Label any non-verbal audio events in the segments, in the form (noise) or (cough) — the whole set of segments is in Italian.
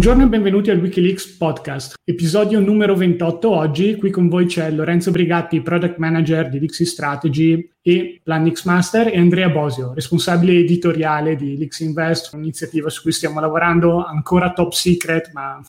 Buongiorno e benvenuti al Wikileaks Podcast, episodio numero 28 oggi. Qui con voi c'è Lorenzo Brigatti, Product Manager di Lixi Strategy e Planix Master e Andrea Bosio, responsabile editoriale di Lix Invest, un'iniziativa su cui stiamo lavorando ancora top secret, ma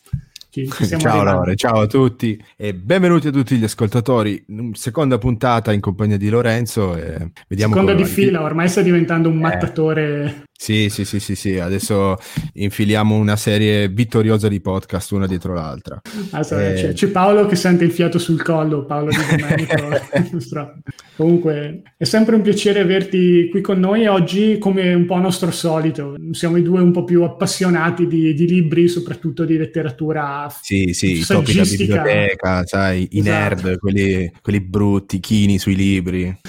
ci, ci ciao Lore, ciao a tutti e benvenuti a tutti gli ascoltatori. Seconda puntata in compagnia di Lorenzo. E vediamo Seconda di fila, ormai sta diventando un eh. mattatore. Sì, sì, sì, sì, sì, adesso infiliamo una serie vittoriosa di podcast una dietro l'altra. Ah, eh... c'è, c'è, Paolo che sente il fiato sul collo, Paolo di Domenico. (laughs) Comunque è sempre un piacere averti qui con noi oggi come un po' nostro solito. Siamo i due un po' più appassionati di, di libri, soprattutto di letteratura Sì, sì, i topi da biblioteca, sai, i esatto. nerd, quelli, quelli brutti, chini sui libri.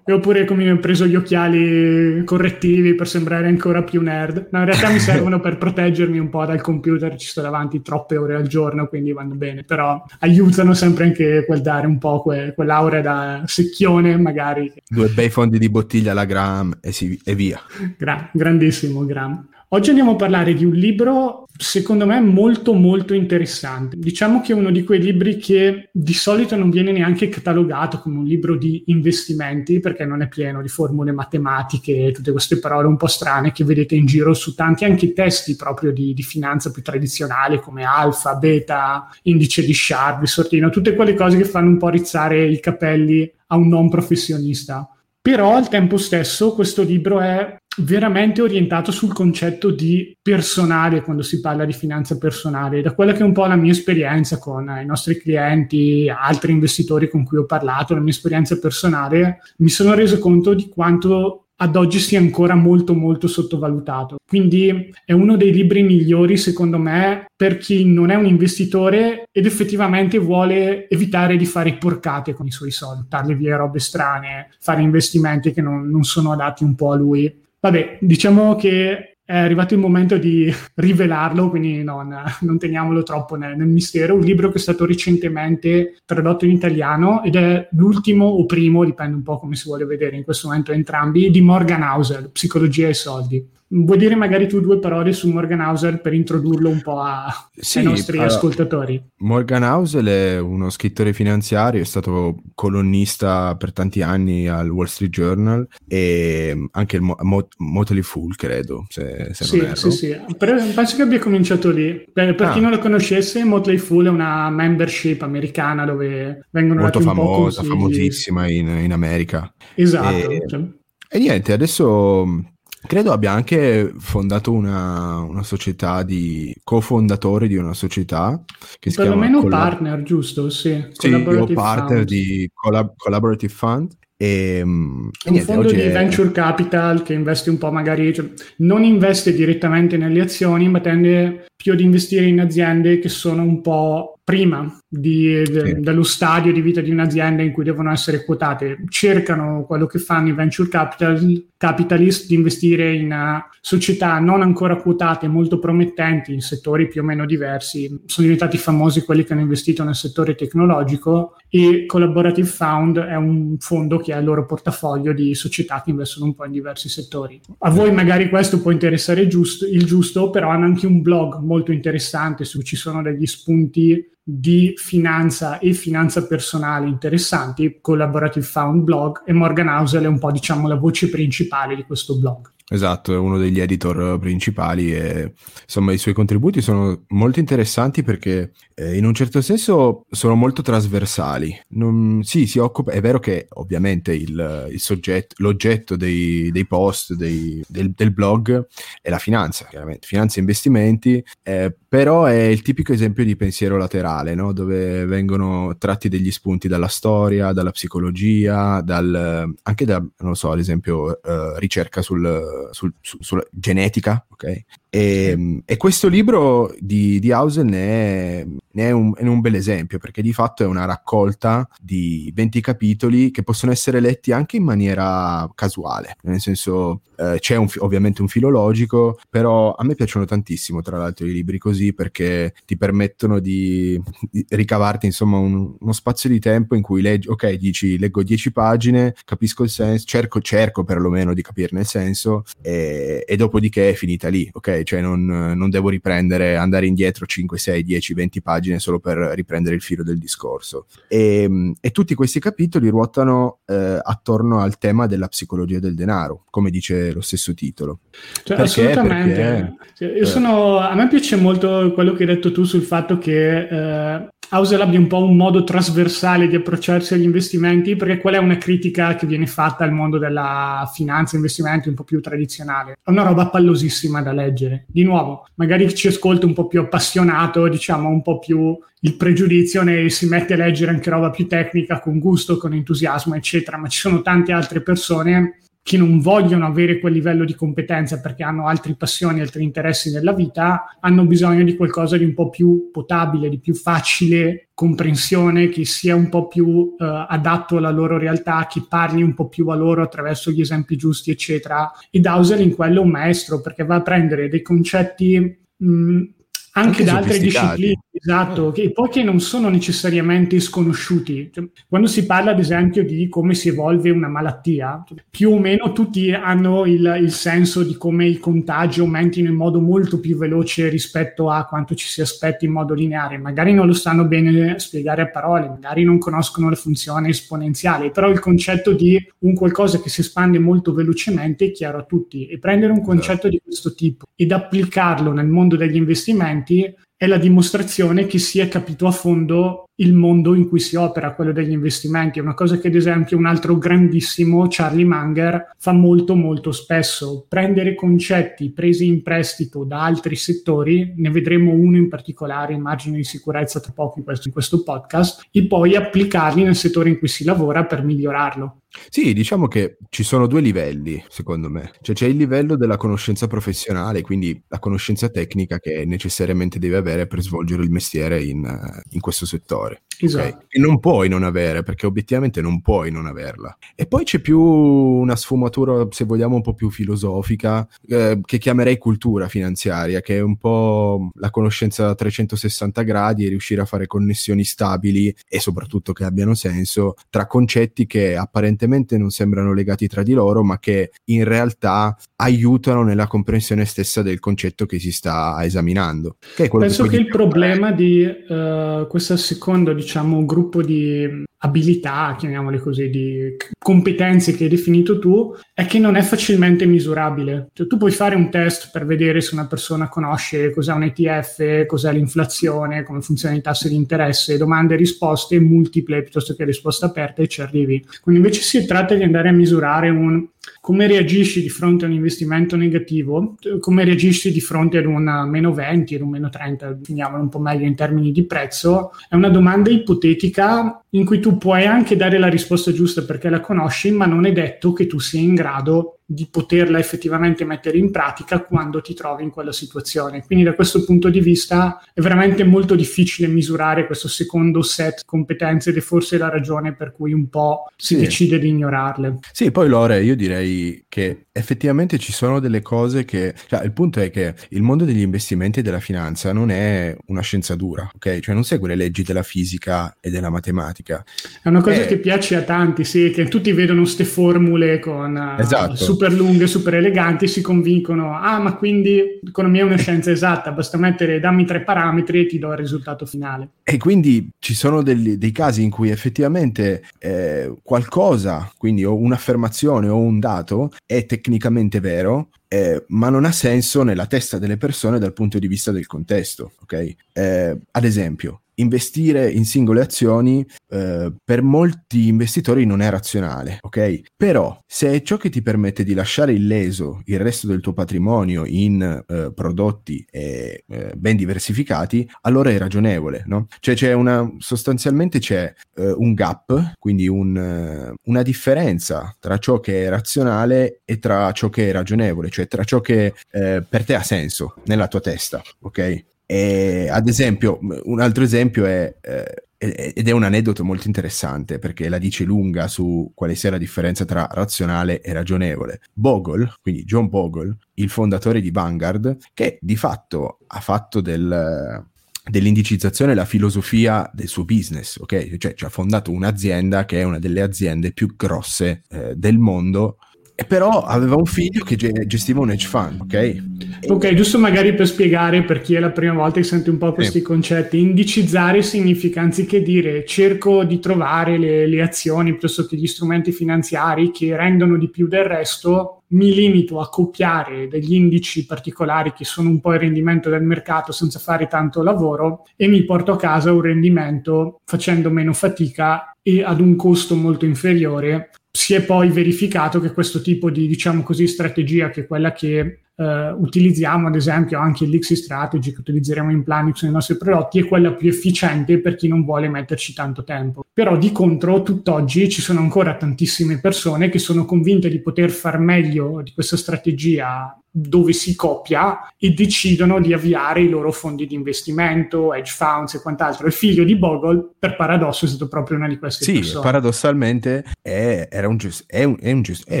E oppure come ho preso gli occhiali correttivi per sembrare ancora più nerd. No, in realtà mi (laughs) servono per proteggermi un po' dal computer, ci sto davanti troppe ore al giorno, quindi vanno bene, però aiutano sempre anche quel dare un po' que- quell'aura da secchione, magari. Due bei fondi di bottiglia alla Gram e, si- e via. Gra- grandissimo Gram. Oggi andiamo a parlare di un libro, secondo me, molto molto interessante. Diciamo che è uno di quei libri che di solito non viene neanche catalogato come un libro di investimenti, perché non è pieno di formule matematiche e tutte queste parole un po' strane che vedete in giro su tanti anche testi proprio di, di finanza più tradizionale come alfa, beta, indice di Sharpe, di Sortino, tutte quelle cose che fanno un po' rizzare i capelli a un non professionista. Però al tempo stesso questo libro è veramente orientato sul concetto di personale quando si parla di finanza personale. Da quella che è un po' la mia esperienza con i nostri clienti, altri investitori con cui ho parlato, la mia esperienza personale, mi sono reso conto di quanto ad oggi sia ancora molto molto sottovalutato. Quindi è uno dei libri migliori secondo me per chi non è un investitore ed effettivamente vuole evitare di fare porcate con i suoi soldi, darle via robe strane, fare investimenti che non, non sono adatti un po' a lui. Vabbè, diciamo che è arrivato il momento di (laughs) rivelarlo, quindi non, non teniamolo troppo nel, nel, mistero. Un libro che è stato recentemente tradotto in italiano ed è l'ultimo o primo, dipende un po' come si vuole vedere in questo momento entrambi, di Morgan Housel, Psicologia e soldi. Vuoi dire magari tu due parole su Morgan Housel per introdurlo un po' a, sì, ai nostri allora, ascoltatori? Morgan Housel è uno scrittore finanziario, è stato colonnista per tanti anni al Wall Street Journal e anche il Mo- Mo- Motley Fool, credo, se, se sì. Sì, sì, Però penso che abbia cominciato lì. Per, per ah. chi non lo conoscesse, Motley Fool è una membership americana dove vengono Molto famosa, famosissima in, in America. Esatto. E, cioè. e niente, adesso Credo abbia anche fondato una, una, società di cofondatore di una società che si Perlomeno chiama Collab- partner, giusto? Sì, sì io partner fund. di Collab- Collaborative Fund e, um, un niente, fondo di è... venture capital che investe un po' magari, cioè, non investe direttamente nelle azioni, ma tende più ad investire in aziende che sono un po' prima di, sì. dello stadio di vita di un'azienda in cui devono essere quotate. Cercano quello che fanno i venture capital, capitalist di investire in uh, società non ancora quotate, molto promettenti in settori più o meno diversi. Sono diventati famosi quelli che hanno investito nel settore tecnologico e Collaborative Fund è un fondo che ha il loro portafoglio di società che investono un po' in diversi settori. A voi magari questo può interessare giusto, il giusto, però hanno anche un blog molto interessante su cui ci sono degli spunti di finanza e finanza personale interessanti, Collaborative Found Blog e Morgan Housel è un po' diciamo la voce principale di questo blog. Esatto, è uno degli editor principali e insomma i suoi contributi sono molto interessanti perché eh, in un certo senso sono molto trasversali. Non, sì, si occupa, è vero che ovviamente il, il soggetto, l'oggetto dei, dei post, dei, del, del, blog è la finanza, chiaramente, finanza e investimenti, eh, però è il tipico esempio di pensiero laterale, no? dove vengono tratti degli spunti dalla storia, dalla psicologia, dal, anche da, non so, ad esempio, eh, ricerca sul sul, su, sulla genetica, ok? E, e, questo libro di, di Hausen è, ne è un, è un bel esempio perché di fatto è una raccolta di 20 capitoli che possono essere letti anche in maniera casuale, nel senso eh, c'è un, ovviamente un filologico, però a me piacciono tantissimo tra l'altro i libri così perché ti permettono di, di ricavarti insomma un, uno spazio di tempo in cui leggi, ok, dici leggo 10 pagine, capisco il senso, cerco, cerco perlomeno di capirne il senso e, e dopodiché è finita lì, ok? Cioè non, non devo riprendere, andare indietro 5, 6, 10, 20 pagine solo per riprendere il filo del discorso. E, e tutti questi capitoli ruotano eh, attorno al tema della psicologia del denaro, come dice lo stesso titolo. Cioè, perché? assolutamente. Perché, io sono, a me piace molto quello che hai detto tu sul fatto che eh, Housel abbia un po' un modo trasversale di approcciarsi agli investimenti, perché qual è una critica che viene fatta al mondo della finanza e investimenti un po' più tradizionale? È una roba pallosissima da leggere. Di nuovo, magari ci ascolta un po' più appassionato, diciamo un po' più il pregiudizio ne si mette a leggere anche roba più tecnica con gusto, con entusiasmo, eccetera, ma ci sono tante altre persone che non vogliono avere quel livello di competenza perché hanno altri passioni, altri interessi nella vita, hanno bisogno di qualcosa di un po' più potabile, di più facile comprensione, che sia un po' più uh, adatto alla loro realtà, che parli un po' più a loro attraverso gli esempi giusti, eccetera. E Dowser in quello è un maestro perché va a prendere dei concetti mh, anche, anche da altre discipline, esatto, che poi che non sono necessariamente sconosciuti. Cioè, quando si parla, ad esempio, di come si evolve una malattia, più o meno tutti hanno il, il senso di come i contagi aumentino in modo molto più veloce rispetto a quanto ci si aspetti in modo lineare. Magari non lo sanno bene spiegare a parole, magari non conoscono le funzioni esponenziali, però il concetto di un qualcosa che si espande molto velocemente è chiaro a tutti. E prendere un concetto di questo tipo ed applicarlo nel mondo degli investimenti è la dimostrazione che si è capito a fondo il mondo in cui si opera, quello degli investimenti. È una cosa che, ad esempio, un altro grandissimo, Charlie Munger, fa molto, molto spesso. Prendere concetti presi in prestito da altri settori, ne vedremo uno in particolare, immagino di sicurezza tra poco in questo, in questo podcast, e poi applicarli nel settore in cui si lavora per migliorarlo. Sì, diciamo che ci sono due livelli, secondo me. Cioè c'è il livello della conoscenza professionale, quindi la conoscenza tecnica che necessariamente devi avere per svolgere il mestiere in, in questo settore. dollar. Esatto. Okay? E non puoi non avere, perché obiettivamente non puoi non averla. E poi c'è più una sfumatura, se vogliamo, un po' più filosofica, eh, che chiamerei cultura finanziaria, che è un po' la conoscenza a 360 gradi e riuscire a fare connessioni stabili e soprattutto che abbiano senso tra concetti che apparentemente non sembrano legati tra di loro, ma che in realtà aiutano nella comprensione stessa del concetto che si sta esaminando. Che Penso che, che il problema di uh, questo secondo, diciamo, gruppo di abilità, chiamiamole così, di competenze che hai definito tu, è che non è facilmente misurabile. Cioè, tu puoi fare un test per vedere se una persona conosce cos'è un ETF, cos'è l'inflazione, come funzionano i tassi di interesse, domande e risposte multiple piuttosto che risposte aperte e ci arrivi. Quindi invece si tratta di andare a misurare un come reagisci di fronte a un investimento negativo, come reagisci di fronte ad un meno 20, ad un meno 30, finiamolo un po' meglio in termini di prezzo, è una domanda ipotetica in cui tu puoi anche dare la risposta giusta perché la conosci, ma non è detto che tu sia in grado di poterla effettivamente mettere in pratica quando ti trovi in quella situazione. Quindi da questo punto di vista è veramente molto difficile misurare questo secondo set di competenze ed è forse la ragione per cui un po' si sì. decide di ignorarle. Sì, poi Lore, io direi che effettivamente ci sono delle cose che... Cioè, il punto è che il mondo degli investimenti e della finanza non è una scienza dura, ok? Cioè non segue le leggi della fisica e della matematica. È una cosa è... che piace a tanti, sì, che tutti vedono queste formule con... Esatto super lunghe, super eleganti, si convincono, ah ma quindi l'economia è una scienza esatta, basta mettere, dammi tre parametri e ti do il risultato finale. E quindi ci sono degli, dei casi in cui effettivamente eh, qualcosa, quindi o un'affermazione o un dato è tecnicamente vero, eh, ma non ha senso nella testa delle persone dal punto di vista del contesto, ok? Eh, ad esempio, investire in singole azioni eh, per molti investitori non è razionale, ok? Però se è ciò che ti permette di lasciare illeso il resto del tuo patrimonio in eh, prodotti eh, ben diversificati, allora è ragionevole, no? Cioè c'è una sostanzialmente c'è eh, un gap, quindi un, eh, una differenza tra ciò che è razionale e tra ciò che è ragionevole, cioè tra ciò che eh, per te ha senso nella tua testa, ok? E, ad esempio, un altro esempio è, eh, ed è un aneddoto molto interessante perché la dice lunga su quale sia la differenza tra razionale e ragionevole. Bogle, quindi John Bogle, il fondatore di Vanguard, che di fatto ha fatto del, dell'indicizzazione la filosofia del suo business, ok? Cioè ci ha fondato un'azienda che è una delle aziende più grosse eh, del mondo e però aveva un figlio che gestiva un hedge fund, ok? Ok, giusto magari per spiegare per chi è la prima volta che sente un po' questi sì. concetti, indicizzare significa anziché dire cerco di trovare le, le azioni piuttosto che gli strumenti finanziari che rendono di più del resto, mi limito a copiare degli indici particolari che sono un po' il rendimento del mercato senza fare tanto lavoro e mi porto a casa un rendimento facendo meno fatica e ad un costo molto inferiore si è poi verificato che questo tipo di, diciamo così, strategia, che è quella che eh, utilizziamo, ad esempio, anche l'Ixi Strategy che utilizzeremo in Planix nei nostri prodotti, è quella più efficiente per chi non vuole metterci tanto tempo. Però di contro, tutt'oggi ci sono ancora tantissime persone che sono convinte di poter far meglio di questa strategia dove si coppia e decidono di avviare i loro fondi di investimento, hedge funds e quant'altro. Il figlio di Bogle, per paradosso, è stato proprio una di queste sì, persone. Sì, paradossalmente è, un, gest- è, un, è, un gest- è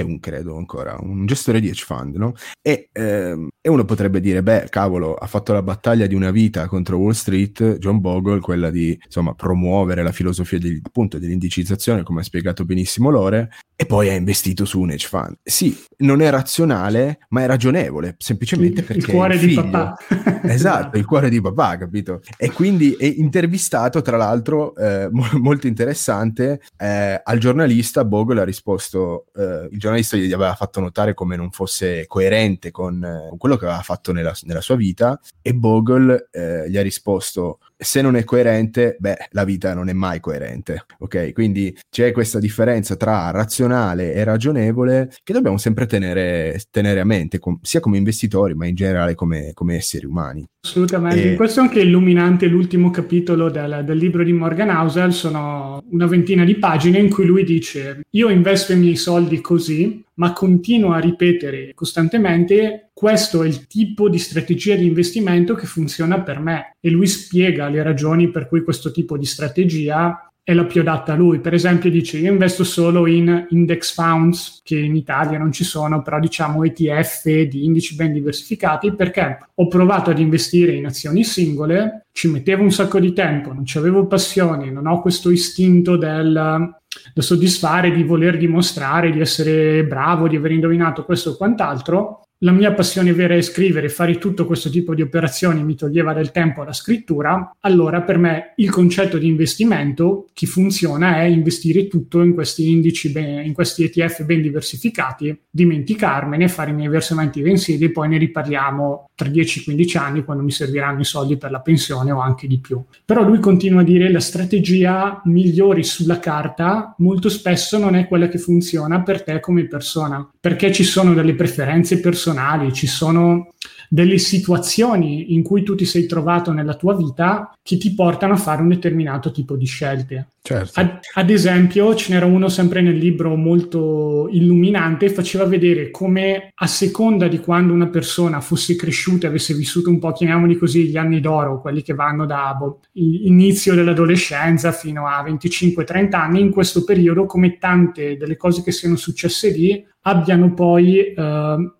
un, credo ancora, un gestore di hedge fund, no? E, ehm, e, uno potrebbe dire, beh, cavolo, ha fatto la battaglia di una vita contro Wall Street, John Bogle, quella di, insomma, promuovere la filosofia di, appunto dell'indicizzazione, come ha spiegato benissimo Lore, e poi ha investito su un hedge fund. Sì, non è razionale, ma è ragionevole, semplicemente il, perché il cuore il figlio, di papà. (laughs) esatto, il cuore di papà, capito? E quindi è intervistato, tra l'altro, eh, mo- molto interessante, eh, al giornalista Bogle ha risposto, eh, il giornalista gli aveva fatto notare come non fosse coerente con, eh, con quello che aveva fatto nella, nella sua vita e Bogle eh, gli ha risposto se non è coerente, beh, la vita non è mai coerente, ok? Quindi c'è questa differenza tra razionale e ragionevole che dobbiamo sempre tenere, tenere a mente, com- sia come investitori, ma in generale come, come esseri umani. Assolutamente, e... questo è anche illuminante l'ultimo capitolo del, del, libro di Morgan Housel, sono una ventina di pagine in cui lui dice io investo i miei soldi così, ma continuo a ripetere costantemente questo è il tipo di strategia di investimento che funziona per me e lui spiega le ragioni per cui questo tipo di strategia è la più adatta a lui. Per esempio dice io investo solo in index funds che in Italia non ci sono, però diciamo ETF di indici ben diversificati perché ho provato ad investire in azioni singole, ci mettevo un sacco di tempo, non ci avevo passione, non ho questo istinto del da soddisfare, di voler dimostrare di essere bravo, di aver indovinato questo o quant'altro la mia passione vera è scrivere, fare tutto questo tipo di operazioni mi toglieva del tempo alla scrittura, allora per me il concetto di investimento che funziona è investire tutto in questi indici, ben, in questi ETF ben diversificati, dimenticarmene, fare i miei versamenti mensili e poi ne riparliamo tra 10-15 anni quando mi serviranno i soldi per la pensione o anche di più. Però lui continua a dire la strategia migliore sulla carta molto spesso non è quella che funziona per te come persona, perché ci sono delle preferenze personali, ci sono delle situazioni in cui tu ti sei trovato nella tua vita che ti portano a fare un determinato tipo di scelte. Certo. Ad, ad, esempio, ce n'era uno sempre nel libro molto illuminante, faceva vedere come a seconda di quando una persona fosse cresciuta, avesse vissuto un po', chiamiamoli così, gli anni d'oro, quelli che vanno da boh, inizio dell'adolescenza fino a 25-30 anni, in questo periodo, come tante delle cose che siano successe lì, abbiano poi... Eh,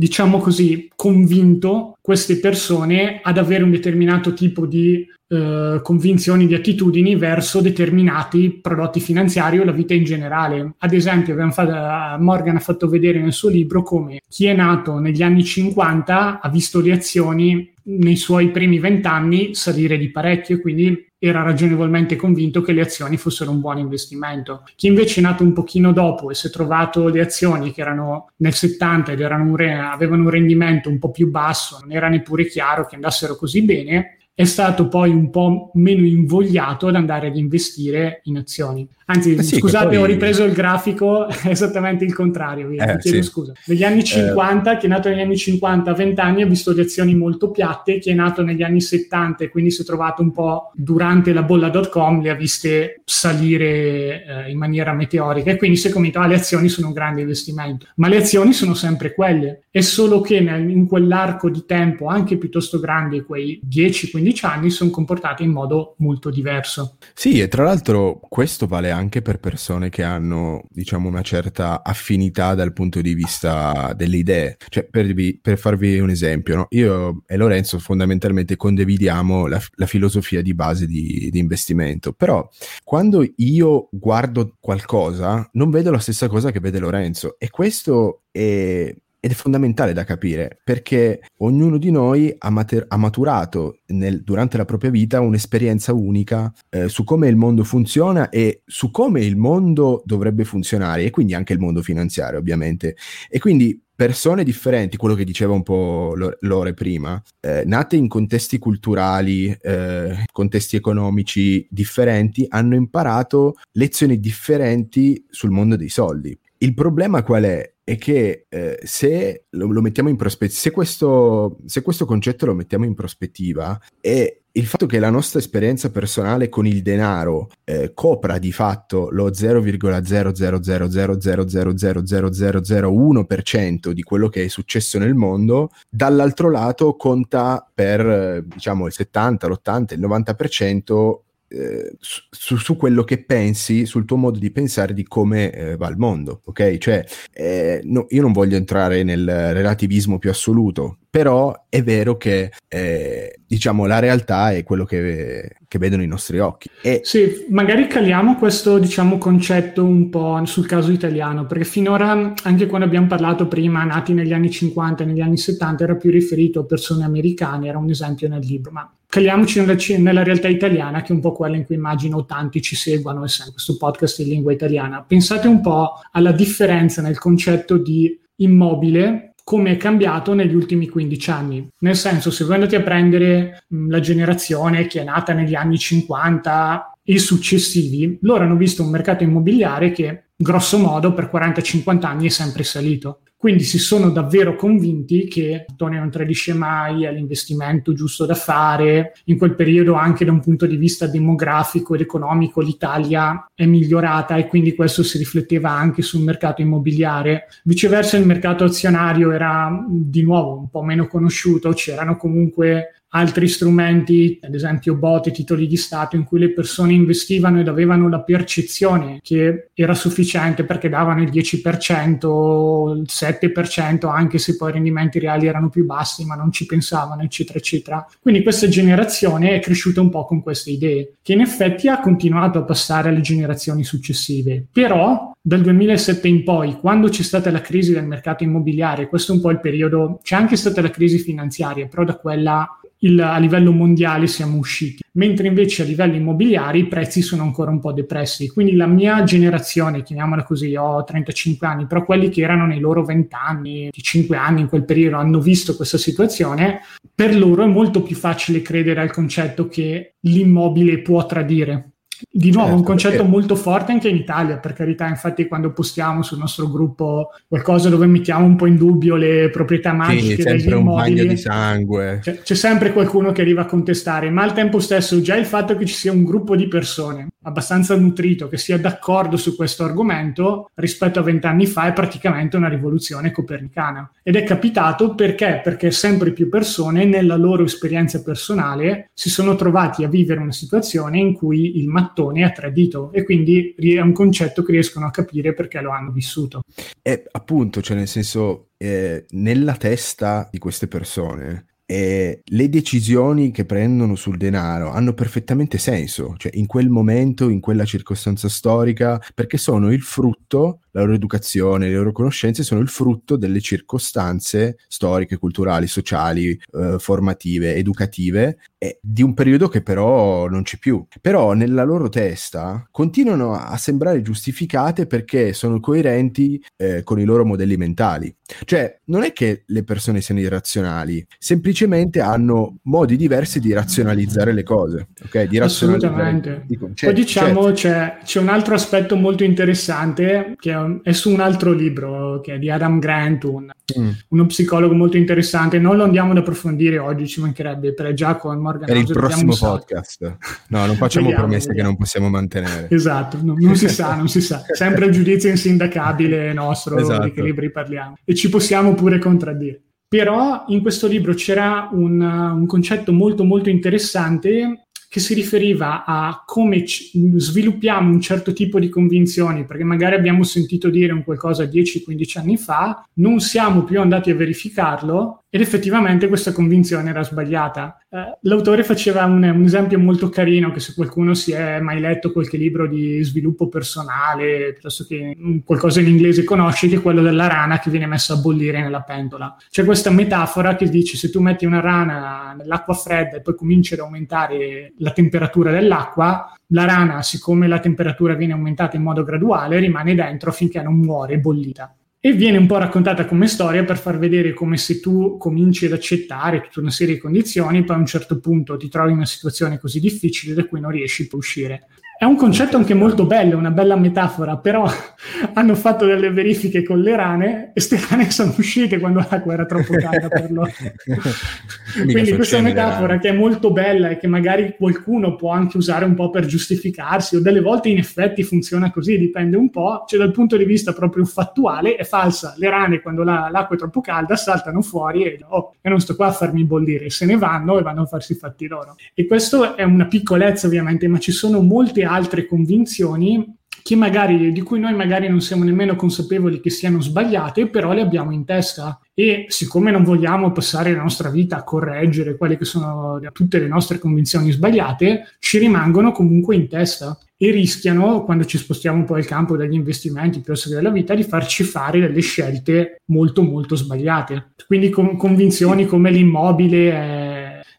diciamo così, convinto queste persone ad avere un determinato tipo di eh, convinzioni, di attitudini verso determinati prodotti finanziari o la vita in generale. Ad esempio, fatto, Morgan ha fatto vedere nel suo libro come chi è nato negli anni 50 ha visto le azioni nei suoi primi vent'anni salire di parecchio, quindi era ragionevolmente convinto che le azioni fossero un buon investimento. Chi invece è nato un pochino dopo e si è trovato le azioni che erano nel 70 ed un re- avevano un rendimento un po' più basso, non era neppure chiaro che andassero così bene, è stato poi un po' meno invogliato ad andare ad investire in azioni. Anzi, eh sì, scusate, poi... ho ripreso il grafico, è (laughs) esattamente il contrario, vi eh, chiedo sì. scusa. Negli anni 50, eh... chi è nato negli anni 50 a 20 anni ha visto le azioni molto piatte, chi è nato negli anni 70 e quindi si è trovato un po' durante la bolla.com le ha viste salire eh, in maniera meteorica e quindi si è convinto, ah, le azioni sono un grande investimento. Ma le azioni sono sempre quelle, è solo che nel, in quell'arco di tempo, anche piuttosto grande, quei 10-15 anni, sono comportate in modo molto diverso. Sì, e tra l'altro questo vale anche anche per persone che hanno, diciamo, una certa affinità dal punto di vista delle idee. Cioè, per, per farvi un esempio, no? io e Lorenzo fondamentalmente condividiamo la, la filosofia di base di, di investimento, però quando io guardo qualcosa non vedo la stessa cosa che vede Lorenzo e questo è ed è fondamentale da capire perché ognuno di noi ha, mater- ha maturato nel, durante la propria vita un'esperienza unica eh, su come il mondo funziona e su come il mondo dovrebbe funzionare e quindi anche il mondo finanziario ovviamente. E quindi persone differenti, quello che diceva un po' Lore prima, eh, nate in contesti culturali, eh, contesti economici differenti, hanno imparato lezioni differenti sul mondo dei soldi. Il problema qual è? È che eh, se lo, lo, mettiamo in prospettiva, se questo, se questo concetto lo mettiamo in prospettiva e il fatto che la nostra esperienza personale con il denaro eh, copra di fatto lo 0,00000000001% di quello che è successo nel mondo, dall'altro lato conta per diciamo il 70, l'80, il 90% eh, su, su, quello che pensi, sul tuo modo di pensare di come eh, va il mondo, ok? Cioè, eh, no, io non voglio entrare nel relativismo più assoluto, però è vero che eh, diciamo la realtà è quello che, che vedono i nostri occhi. E... Sì, magari caliamo questo diciamo, concetto un po' sul caso italiano, perché finora, anche quando abbiamo parlato prima, nati negli anni 50 e negli anni 70, era più riferito a persone americane, era un esempio nel libro, ma caliamoci nella, nella, realtà italiana, che è un po' quella in cui immagino tanti ci seguano, essendo questo podcast in lingua italiana. Pensate un po' alla differenza nel concetto di immobile come è cambiato negli ultimi 15 anni. Nel senso, se voi andate a prendere mh, la generazione che è nata negli anni 50 e successivi, loro hanno visto un mercato immobiliare che grosso modo per 40-50 anni è sempre salito. Quindi si sono davvero convinti che Tony non tradisce mai, è l'investimento giusto da fare. In quel periodo anche da un punto di vista demografico ed economico l'Italia è migliorata e quindi questo si rifletteva anche sul mercato immobiliare. Viceversa il mercato azionario era di nuovo un po' meno conosciuto, c'erano comunque altri strumenti, ad esempio bot e titoli di Stato, in cui le persone investivano ed avevano la percezione che era sufficiente perché davano il 10%, il 7%, anche se poi i rendimenti reali erano più bassi, ma non ci pensavano, eccetera, eccetera. Quindi questa generazione è cresciuta un po' con queste idee, che in effetti ha continuato a passare alle generazioni successive. Però dal 2007 in poi, quando c'è stata la crisi del mercato immobiliare, questo è un po' il periodo, c'è anche stata la crisi finanziaria, però da quella il, a livello mondiale siamo usciti, mentre invece a livello immobiliare i prezzi sono ancora un po' depressi. Quindi la mia generazione, chiamiamola così, ho 35 anni, però quelli che erano nei loro 20 anni, 25 anni in quel periodo hanno visto questa situazione, per loro è molto più facile credere al concetto che l'immobile può tradire di nuovo, certo, un concetto perché... molto forte anche in Italia, per carità, infatti quando postiamo sul nostro gruppo qualcosa dove mettiamo un po' in dubbio le proprietà magiche sì, degli immobili, di sangue. C'è, c'è, sempre qualcuno che arriva a contestare, ma al tempo stesso già il fatto che ci sia un gruppo di persone abbastanza nutrito che sia d'accordo su questo argomento rispetto a vent'anni fa è praticamente una rivoluzione copernicana. Ed è capitato perché? Perché sempre più persone nella loro esperienza personale si sono trovati a vivere una situazione in cui il mattone mattone a tradito e quindi è un concetto che riescono a capire perché lo hanno vissuto. E appunto, cioè nel senso, eh, nella testa di queste persone e le decisioni che prendono sul denaro hanno perfettamente senso, cioè in quel momento, in quella circostanza storica, perché sono il frutto la loro educazione, le loro conoscenze sono il frutto delle circostanze storiche, culturali, sociali, eh, formative, educative e di un periodo che però non c'è più. Però nella loro testa continuano a sembrare giustificate perché sono coerenti eh, con i loro modelli mentali. Cioè, non è che le persone siano irrazionali, semplicemente hanno modi diversi di razionalizzare le cose, ok? Di Assolutamente. Poi diciamo c'è, c'è, un altro aspetto molto interessante che è su un altro libro che è di Adam Grant, un, mm. uno psicologo molto interessante. Non lo andiamo ad approfondire oggi, ci mancherebbe, per già con Morgan. Per il prossimo podcast. No, non facciamo vediamo, promesse vediamo. che non possiamo mantenere. Esatto, no, non si sa, non si sa. (laughs) Sempre il giudizio insindacabile nostro esatto. di che libri parliamo. E ci possiamo pure contraddire. Però in questo libro c'era un, un concetto molto molto interessante che si riferiva a come c- sviluppiamo un certo tipo di convinzioni, perché magari abbiamo sentito dire un qualcosa 10-15 anni fa, non siamo più andati a verificarlo ed effettivamente questa convinzione era sbagliata. Eh, l'autore faceva un, un, esempio molto carino che se qualcuno si è mai letto qualche libro di sviluppo personale, piuttosto che qualcosa in inglese conosce, che è quello della rana che viene messa a bollire nella pentola. C'è questa metafora che dice se tu metti una rana nell'acqua fredda e poi cominci ad aumentare la temperatura dell'acqua, la rana, siccome la temperatura viene aumentata in modo graduale, rimane dentro finché non muore bollita e viene un po' raccontata come storia per far vedere come se tu cominci ad accettare tutta una serie di condizioni, poi a un certo punto ti trovi in una situazione così difficile da cui non riesci più a uscire. È un concetto anche molto bello, una bella metafora, però (laughs) hanno fatto delle verifiche con le rane e queste rane (laughs) sono uscite quando l'acqua era troppo calda per loro. (laughs) Quindi questa metafora che è molto bella e che magari qualcuno può anche usare un po' per giustificarsi o delle volte in effetti funziona così, dipende un po', cioè dal punto di vista proprio fattuale è falsa. Le rane quando la, l'acqua è troppo calda saltano fuori e oh, io non sto qua a farmi bollire, se ne vanno e vanno a farsi i fatti loro. E questo è una piccolezza ovviamente, ma ci sono molte altre convinzioni magari, di cui noi magari non siamo nemmeno consapevoli che siano sbagliate, però le abbiamo in testa. E siccome non vogliamo passare la nostra vita a correggere quelle che sono tutte le nostre convinzioni sbagliate, ci rimangono comunque in testa e rischiano, quando ci spostiamo poi al campo degli investimenti piuttosto che della vita, di farci fare delle scelte molto molto sbagliate. Quindi con convinzioni come l'immobile è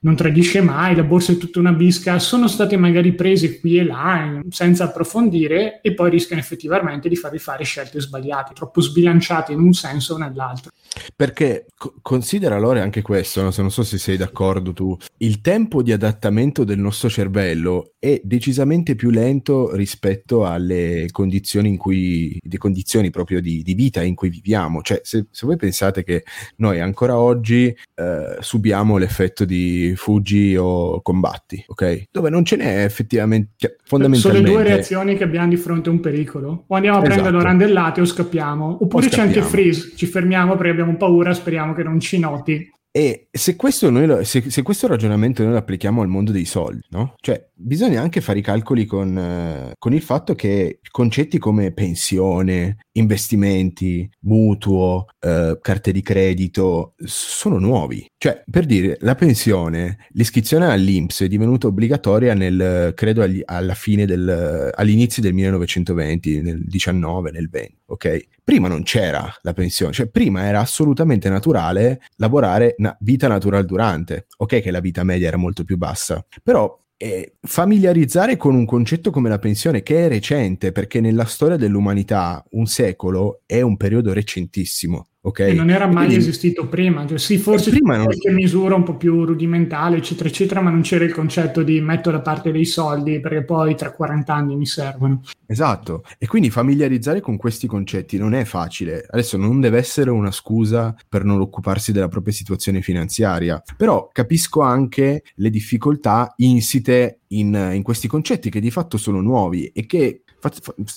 non tradisce mai, la borsa è tutta una bisca, sono state magari prese qui e là senza approfondire e poi rischiano effettivamente di farvi fare scelte sbagliate, troppo sbilanciate in un senso o nell'altro. Perché co- considera allora anche questo, no? se non so se sei d'accordo tu, il tempo di adattamento del nostro cervello è decisamente più lento rispetto alle condizioni in cui, le condizioni proprio di, di vita in cui viviamo. Cioè, se, se, voi pensate che noi ancora oggi eh, subiamo l'effetto di fuggi o combatti, ok? Dove non ce n'è effettivamente, cioè, fondamentalmente... Sono le due reazioni che abbiamo di fronte a un pericolo. O andiamo a esatto. prendere randellate o scappiamo, oppure o c'è anche freeze, ci fermiamo perché abbiamo paura, speriamo che non ci noti. E se questo, lo, se, se questo, ragionamento noi lo applichiamo al mondo dei soldi, no? Cioè, bisogna anche fare i calcoli con, uh, con, il fatto che concetti come pensione, investimenti, mutuo, uh, carte di credito sono nuovi. Cioè, per dire, la pensione, l'iscrizione all'Inps è divenuta obbligatoria nel, credo, agli, alla fine del, all'inizio del 1920, nel 19, nel 20, ok? Prima non c'era la pensione, cioè prima era assolutamente naturale lavorare una vita natural durante. Ok che la vita media era molto più bassa, però eh, familiarizzare con un concetto come la pensione che è recente, perché nella storia dell'umanità un secolo è un periodo recentissimo. Okay. E non era mai Quindi, esistito prima, cioè, sì, forse prima non... qualche misura un po' più rudimentale, eccetera, eccetera, ma non c'era il concetto di metto da parte dei soldi perché poi tra 40 anni mi servono. Esatto, e quindi familiarizzare con questi concetti non è facile. Adesso non deve essere una scusa per non occuparsi della propria situazione finanziaria, però capisco anche le difficoltà insite in, in questi concetti che di fatto sono nuovi e che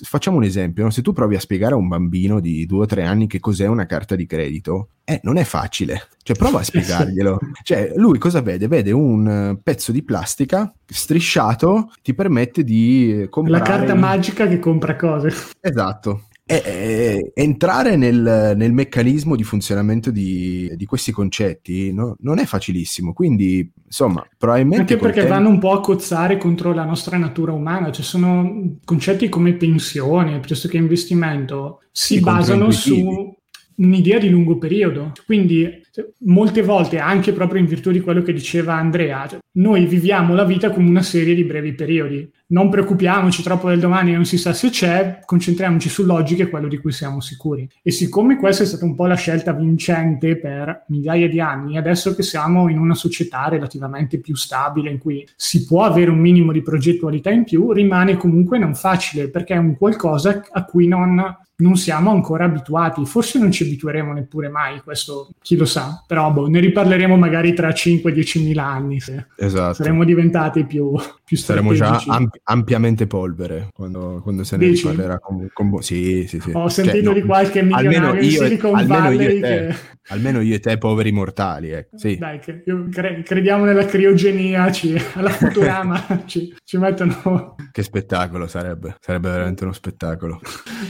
facciamo un esempio, no? se tu provi a spiegare a un bambino di due o tre anni che cos'è una carta di credito, eh, non è facile, cioè prova a (laughs) spiegarglielo. cioè, lui cosa vede? Vede un pezzo di plastica strisciato, ti permette di comprare... La carta magica che compra cose. Esatto, è, è, entrare nel, nel, meccanismo di funzionamento di, di questi concetti no? non è facilissimo, quindi insomma probabilmente... Anche perché tempo... vanno un po' a cozzare contro la nostra natura umana, cioè sono concetti come pensione piuttosto che investimento, si basano su un'idea di lungo periodo. Quindi cioè, molte volte, anche proprio in virtù di quello che diceva Andrea, cioè, noi viviamo la vita come una serie di brevi periodi. Non preoccupiamoci troppo del domani, non si sa se c'è, concentriamoci sull'oggi che è quello di cui siamo sicuri. E siccome questa è stata un po' la scelta vincente per migliaia di anni, adesso che siamo in una società relativamente più stabile, in cui si può avere un minimo di progettualità in più, rimane comunque non facile perché è un qualcosa a cui non non siamo ancora abituati, forse non ci abitueremo neppure mai, questo chi lo sa, però boh, ne riparleremo magari tra 5-10 mila anni se esatto. saremo diventati più, più Saremo già ampi- ampiamente polvere quando, quando se ne Dici? riparlerà con, con... Sì, sì, sì. Ho sentito cioè, di qualche milionario in Silicon e, Valley che... Almeno io e te poveri mortali, eh. sì. Dai, cre- crediamo nella criogenia, ci, alla Futurama (laughs) ci, ci mettono... Che spettacolo sarebbe, sarebbe veramente uno spettacolo.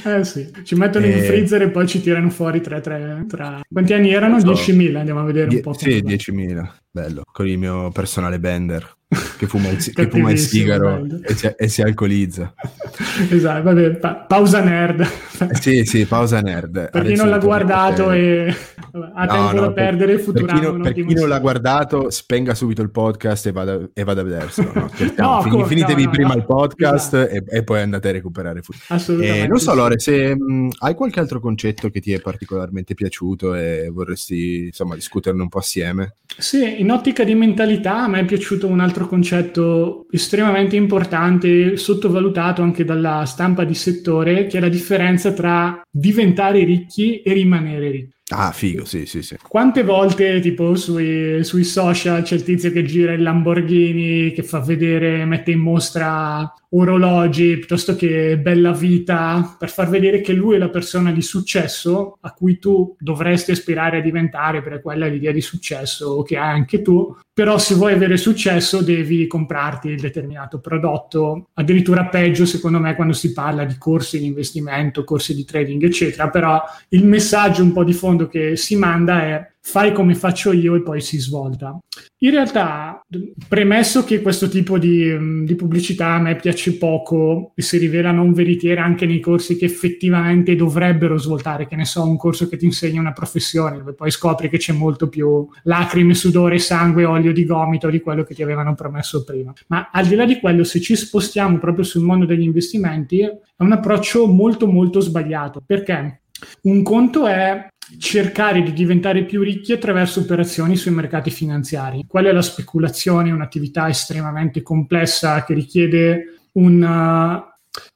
Eh sì, ci mettono in freezer e poi ci tirano fuori 3-3 tra... Quanti anni erano? So. 10.000, andiamo a vedere un po'. Sì, 10.000, bello, con il mio personale bender che fuma il, (laughs) che fuma il sigaro e si, e si, alcolizza. (laughs) esatto, vabbè, pa- pausa nerd. Eh, sì, sì, pausa nerd. Per chi non l'ha guardato e ha no, tempo no, da per, perdere, Futurama. Per chi, non, per chi non l'ha guardato, spenga subito il podcast e vada, e vada a vederselo. No? no, (laughs) Fin, finitevi prima il podcast esatto. e, e, poi andate a recuperare Futurama. Assolutamente. Eh, non so, Lore, se mh, hai qualche altro concetto che ti è particolarmente piaciuto e vorresti insomma discuterne un po' assieme. Sì, in ottica di mentalità a me è piaciuto un altro concetto estremamente importante, sottovalutato anche dalla stampa di settore, che è la differenza tra diventare ricchi e rimanere ricchi. Ah, figo, sì, sì, sì. Quante volte, tipo, sui, sui, social c'è il tizio che gira il Lamborghini, che fa vedere, mette in mostra orologi piuttosto che bella vita, per far vedere che lui è la persona di successo a cui tu dovresti aspirare a diventare, perché quella è l'idea di successo che hai anche tu. Però se vuoi avere successo devi comprarti il determinato prodotto, addirittura peggio secondo me quando si parla di corsi di investimento, corsi di trading, eccetera. Però il messaggio un po' di fondo che si manda è fai come faccio io e poi si svolta. In realtà, premesso che questo tipo di, mm, di, pubblicità a me piace poco e si rivela non veritiera anche nei corsi che effettivamente dovrebbero svoltare, che ne so, un corso che ti insegna una professione, dove poi scopri che c'è molto più lacrime, sudore, sangue, olio di gomito di quello che ti avevano promesso prima. Ma al di là di quello, se ci spostiamo proprio sul mondo degli investimenti, è un approccio molto molto sbagliato. Perché? Un conto è cercare di diventare più ricchi attraverso operazioni sui mercati finanziari. Qual è la speculazione? Un'attività estremamente complessa che richiede un,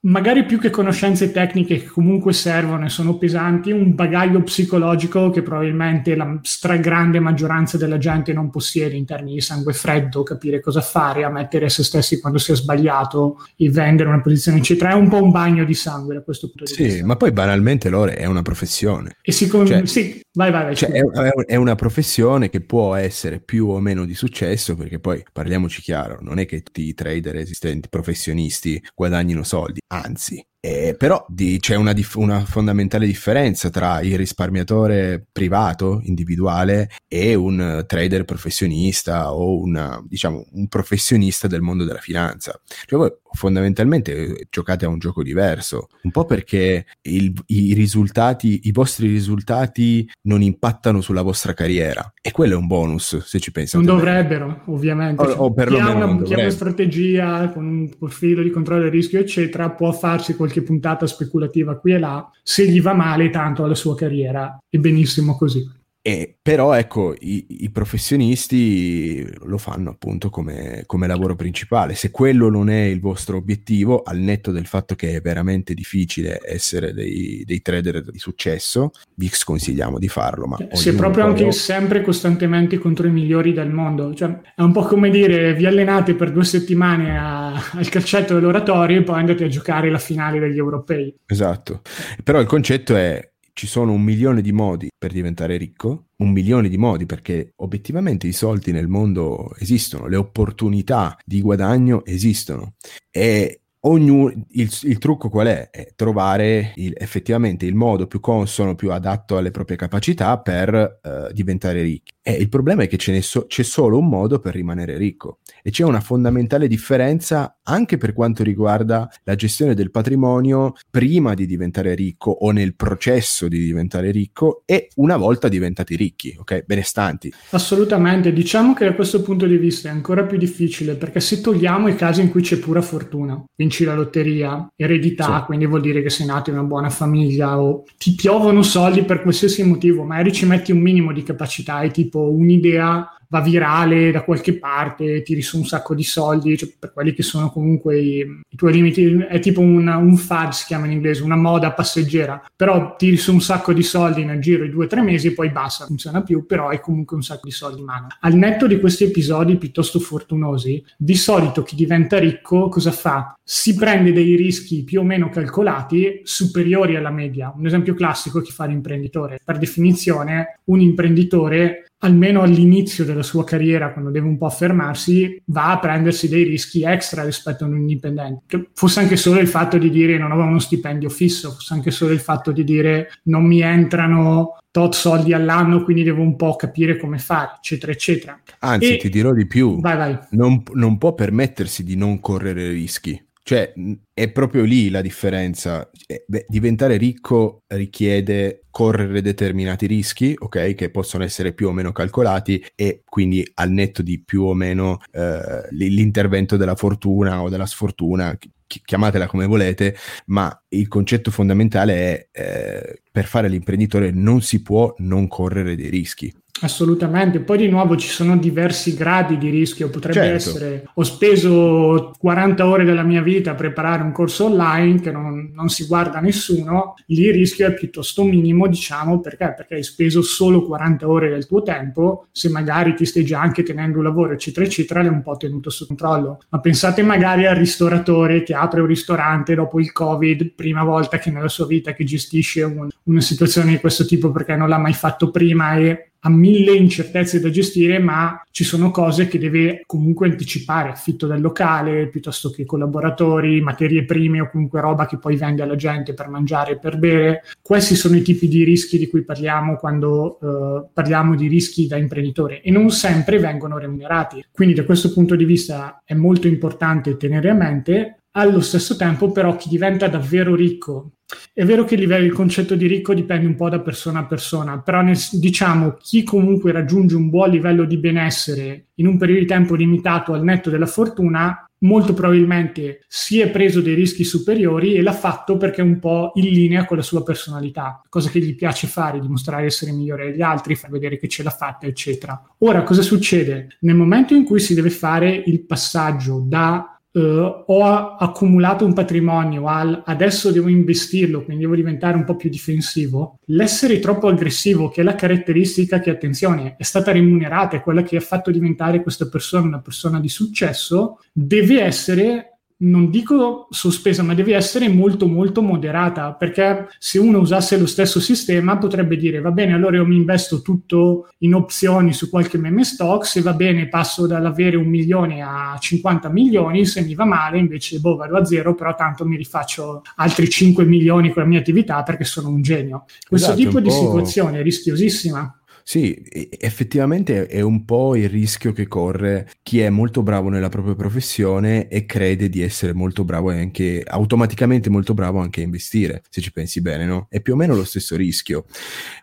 magari più che conoscenze tecniche che comunque servono e sono pesanti, un bagaglio psicologico che probabilmente la stragrande maggioranza della gente non possiede in termini di sangue freddo, capire cosa fare, ammettere a se stessi quando si è sbagliato, e vendere una posizione, eccetera. È un po' un bagno di sangue da questo punto di sì, vista. Sì, ma poi banalmente l'ore è una professione. E siccome... Cioè, sì, vai, vai, vai. Cioè è, è, una professione che può essere più o meno di successo, perché poi parliamoci chiaro, non è che tutti i trader esistenti, professionisti, guadagnino soldi anzi. Eh, però di, c'è una, dif- una, fondamentale differenza tra il risparmiatore privato, individuale, e un trader professionista o una, diciamo, un professionista del mondo della finanza. Cioè voi fondamentalmente eh, giocate a un gioco diverso, un po' perché il, i risultati, i vostri risultati non impattano sulla vostra carriera e quello è un bonus se ci pensate. Non dovrebbero, ovviamente. O, o perlomeno chi ha una, chi ha una strategia con un profilo di controllo del rischio, eccetera, può farsi qualche puntata speculativa qui e là. Se gli va male, tanto alla sua carriera è benissimo così. E, però ecco, i, i, professionisti lo fanno appunto come, come, lavoro principale. Se quello non è il vostro obiettivo, al netto del fatto che è veramente difficile essere dei, dei trader di successo, vi sconsigliamo di farlo. Ma si è proprio anche lo... sempre costantemente contro i migliori del mondo. Cioè, è un po' come dire vi allenate per due settimane a, al calcetto dell'oratorio e poi andate a giocare la finale degli europei. Esatto. Però il concetto è ci sono un milione di modi per diventare ricco, un milione di modi perché obiettivamente i soldi nel mondo esistono, le opportunità di guadagno esistono e Ognuno, il, il, trucco qual è? È trovare il, effettivamente il modo più consono, più adatto alle proprie capacità per uh, diventare ricchi. E il problema è che so, c'è solo un modo per rimanere ricco e c'è una fondamentale differenza anche per quanto riguarda la gestione del patrimonio prima di diventare ricco o nel processo di diventare ricco e una volta diventati ricchi, ok? Benestanti. Assolutamente, diciamo che da questo punto di vista è ancora più difficile perché se togliamo i casi in cui c'è pura fortuna, vinci la lotteria, eredità, sì. quindi vuol dire che sei nato in una buona famiglia o ti piovono soldi per qualsiasi motivo, magari ci metti un minimo di capacità, hai tipo un'idea va virale da qualche parte, tiri su un sacco di soldi, cioè per quelli che sono comunque i, i tuoi limiti, è tipo una, un fad, si chiama in inglese, una moda passeggera, però tiri su un sacco di soldi nel giro di due o tre mesi e poi basta, funziona più, però hai comunque un sacco di soldi in mano. Al netto di questi episodi piuttosto fortunosi, di solito chi diventa ricco cosa fa? Si prende dei rischi più o meno calcolati superiori alla media. Un esempio classico è chi fa l'imprenditore. Per definizione, un imprenditore almeno all'inizio della sua carriera, quando deve un po' affermarsi, va a prendersi dei rischi extra rispetto a un indipendente. Che fosse anche solo il fatto di dire non ho uno stipendio fisso, fosse anche solo il fatto di dire non mi entrano tot soldi all'anno, quindi devo un po' capire come fare, eccetera, eccetera. Anzi, e... ti dirò di più, vai, vai. Non, non può permettersi di non correre rischi. Cioè, è proprio lì la differenza. Eh, beh, diventare ricco richiede correre determinati rischi, ok, che possono essere più o meno calcolati e quindi al netto di più o meno eh, l'intervento della fortuna o della sfortuna, chiamatela come volete, ma il concetto fondamentale è eh, per fare l'imprenditore non si può non correre dei rischi. Assolutamente, poi di nuovo ci sono diversi gradi di rischio, potrebbe certo. essere ho speso 40 ore della mia vita a preparare un corso online che non, non, si guarda nessuno, lì il rischio è piuttosto minimo, diciamo, perché? Perché hai speso solo 40 ore del tuo tempo, se magari ti stai già anche tenendo un lavoro, eccetera, eccetera, l'hai un po' tenuto sotto controllo. Ma pensate magari al ristoratore che apre un ristorante dopo il Covid, prima volta che nella sua vita che gestisce un, una situazione di questo tipo perché non l'ha mai fatto prima e ha mille incertezze da gestire, ma ci sono cose che deve comunque anticipare, affitto del locale piuttosto che collaboratori, materie prime o comunque roba che poi vende alla gente per mangiare e per bere. Questi sono i tipi di rischi di cui parliamo quando uh, parliamo di rischi da imprenditore e non sempre vengono remunerati. Quindi da questo punto di vista è molto importante tenere a mente allo stesso tempo, però, chi diventa davvero ricco, è vero che il, concetto di ricco dipende un po' da persona a persona, però nel, diciamo chi comunque raggiunge un buon livello di benessere in un periodo di tempo limitato al netto della fortuna, molto probabilmente si è preso dei rischi superiori e l'ha fatto perché è un po' in linea con la sua personalità, cosa che gli piace fare, dimostrare di essere migliore degli altri, far vedere che ce l'ha fatta, eccetera. Ora, cosa succede? Nel momento in cui si deve fare il passaggio da Uh, ho accumulato un patrimonio, al, adesso devo investirlo, quindi devo diventare un po' più difensivo. L'essere troppo aggressivo, che è la caratteristica che, attenzione, è stata remunerata, è quella che ha fatto diventare questa persona una persona di successo, deve essere non dico sospesa, ma deve essere molto molto moderata, perché se uno usasse lo stesso sistema potrebbe dire va bene, allora io mi investo tutto in opzioni su qualche meme stock, se va bene passo dall'avere un milione a 50 milioni, se mi va male invece boh vado a zero, però tanto mi rifaccio altri 5 milioni con la mia attività perché sono un genio. Questo esatto, tipo di situazione è rischiosissima. Sì, effettivamente è un po' il rischio che corre chi è molto bravo nella propria professione e crede di essere molto bravo e anche automaticamente molto bravo anche a investire, se ci pensi bene, no? È più o meno lo stesso rischio.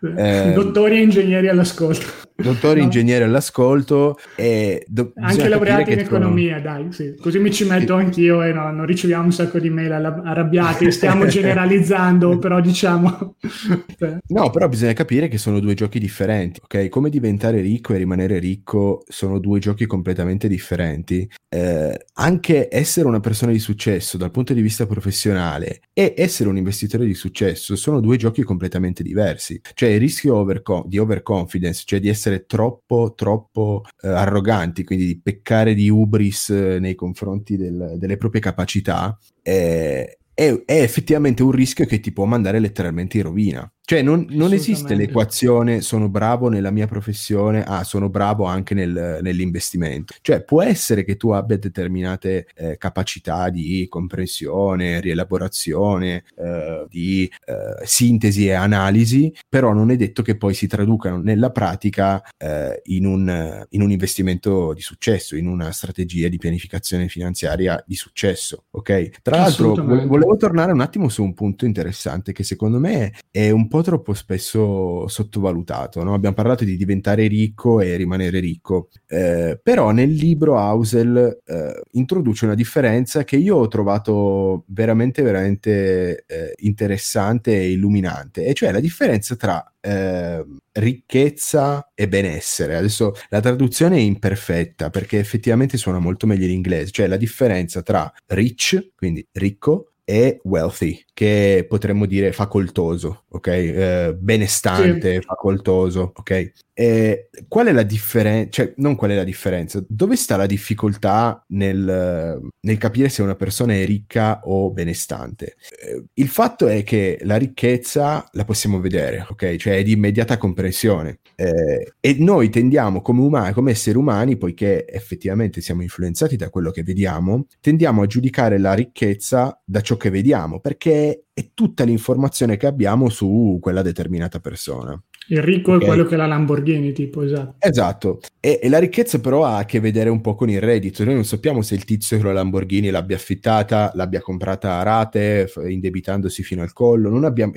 Eh, dottori e ingegneri all'ascolto. Dottori e no. ingegneri all'ascolto e do- anche laureati in economia, sono... dai, sì. così mi ci metto anch'io e no, non riceviamo un sacco di mail arrabbiati, stiamo (laughs) generalizzando, però diciamo... (laughs) no, però bisogna capire che sono due giochi differenti ok? Come diventare ricco e rimanere ricco sono due giochi completamente differenti. Eh, anche essere una persona di successo dal punto di vista professionale e essere un investitore di successo sono due giochi completamente diversi. Cioè il rischio overcon- di overconfidence, cioè di essere troppo, troppo eh, arroganti, quindi di peccare di ubris eh, nei confronti del, delle proprie capacità, è, è, è effettivamente un rischio che ti può mandare letteralmente in rovina Cioè non, non esiste l'equazione sono bravo nella mia professione, ah sono bravo anche nel, nell'investimento. Cioè può essere che tu abbia determinate eh, capacità di comprensione, rielaborazione, eh, di eh, sintesi e analisi, però non è detto che poi si traducano nella pratica eh, in un, in, un, investimento di successo, in una strategia di pianificazione finanziaria di successo. Ok? Tra l'altro volevo tornare un attimo su un punto interessante che secondo me è un po' po' troppo spesso sottovalutato. No? Abbiamo parlato di diventare ricco e rimanere ricco, eh, però nel libro Hausel eh, introduce una differenza che io ho trovato veramente, veramente eh, interessante e illuminante, e cioè la differenza tra eh, ricchezza e benessere. Adesso la traduzione è imperfetta perché effettivamente suona molto meglio in inglese, cioè la differenza tra rich, quindi ricco, e wealthy, che potremmo dire facoltoso, ok? Eh, benestante, sì. facoltoso, ok? E qual è la differenza? Cioè, non qual è la differenza? Dove sta la difficoltà nel, nel capire se una persona è ricca o benestante? Eh, il fatto è che la ricchezza la possiamo vedere, ok? Cioè è di immediata comprensione. Eh, e noi tendiamo come umani, come esseri umani, poiché effettivamente siamo influenzati da quello che vediamo, tendiamo a giudicare la ricchezza da ciò che vediamo, perché è tutta l'informazione che abbiamo su quella determinata persona. Il ricco okay. è quello che ha la Lamborghini, tipo, esatto. Esatto. E, e, la ricchezza però ha a che vedere un po' con il reddito. Noi non sappiamo se il tizio con la Lamborghini l'abbia affittata, l'abbia comprata a rate, indebitandosi fino al collo, non abbiamo,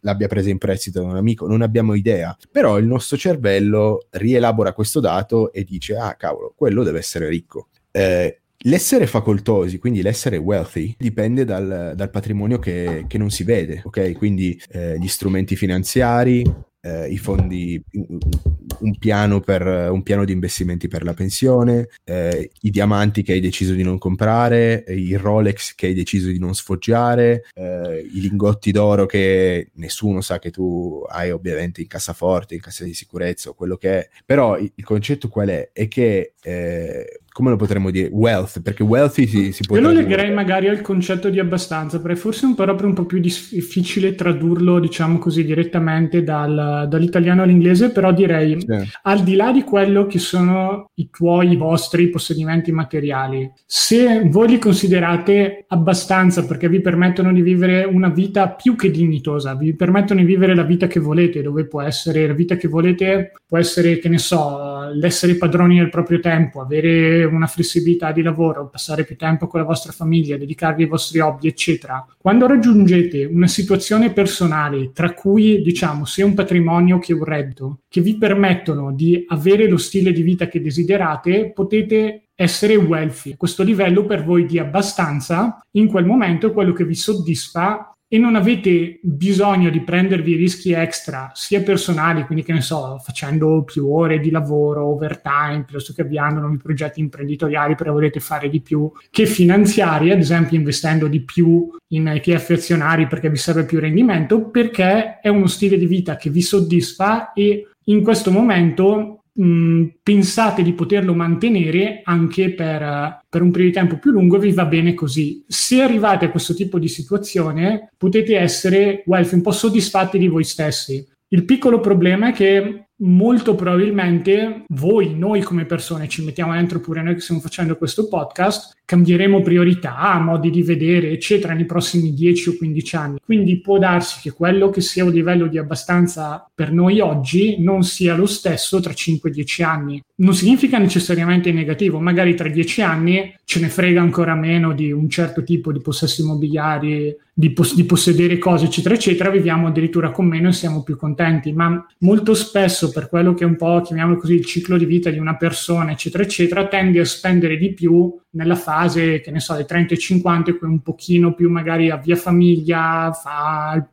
l'abbia presa in prestito da un amico, non abbiamo idea. Però il nostro cervello rielabora questo dato e dice, ah cavolo, quello deve essere ricco. Eh, L'essere facoltosi, quindi l'essere wealthy, dipende dal, dal patrimonio che, che, non si vede, ok? Quindi eh, gli strumenti finanziari, eh, i fondi, un piano, per, un piano di investimenti per la pensione, eh, i diamanti che hai deciso di non comprare, il Rolex che hai deciso di non sfoggiare, eh, i lingotti d'oro che nessuno sa che tu hai ovviamente in cassaforte, in cassa di sicurezza o quello che è. Però il concetto qual è? È che eh, come lo potremmo dire? Wealth, perché wealthy si, si può... Io lo legherei magari al concetto di abbastanza, perché forse è un proprio un po' più difficile tradurlo, diciamo così, direttamente dal, dall'italiano all'inglese, però direi, sì. al di là di quello che sono i tuoi, i vostri possedimenti materiali, se voi li considerate abbastanza perché vi permettono di vivere una vita più che dignitosa, vi permettono di vivere la vita che volete, dove può essere la vita che volete, può essere, che ne so, l'essere padroni del proprio tempo, avere una flessibilità di lavoro, passare più tempo con la vostra famiglia, dedicarvi ai vostri hobby, eccetera. Quando raggiungete una situazione personale, tra cui diciamo sia un patrimonio che un reddito, che vi permettono di avere lo stile di vita che desiderate, potete essere wealthy. Questo livello per voi di abbastanza in quel momento è quello che vi soddisfa e non avete bisogno di prendervi rischi extra, sia personali, quindi che ne so, facendo più ore di lavoro, overtime, piuttosto che avviando nuovi progetti imprenditoriali perché volete fare di più, che finanziari, ad esempio investendo di più in ETF azionari perché vi serve più rendimento, perché è uno stile di vita che vi soddisfa e in questo momento mh, mm, pensate di poterlo mantenere anche per, per, un periodo di tempo più lungo, vi va bene così. Se arrivate a questo tipo di situazione, potete essere wealthy, un po' soddisfatti di voi stessi. Il piccolo problema è che molto probabilmente voi, noi come persone, ci mettiamo dentro pure noi che stiamo facendo questo podcast, cambieremo priorità, modi di vedere, eccetera, nei prossimi 10 o 15 anni. Quindi può darsi che quello che sia un livello di abbastanza per noi oggi non sia lo stesso tra 5-10 anni. Non significa necessariamente negativo, magari tra 10 anni ce ne frega ancora meno di un certo tipo di possessi immobiliari, di, pos- di possedere cose, eccetera, eccetera, viviamo addirittura con meno e siamo più contenti, ma molto spesso per quello che è un po', chiamiamolo così, il ciclo di vita di una persona, eccetera, eccetera, tendi a spendere di più nella fase, che ne so, dei 30 e 50, in cui un pochino più magari avvia famiglia, fa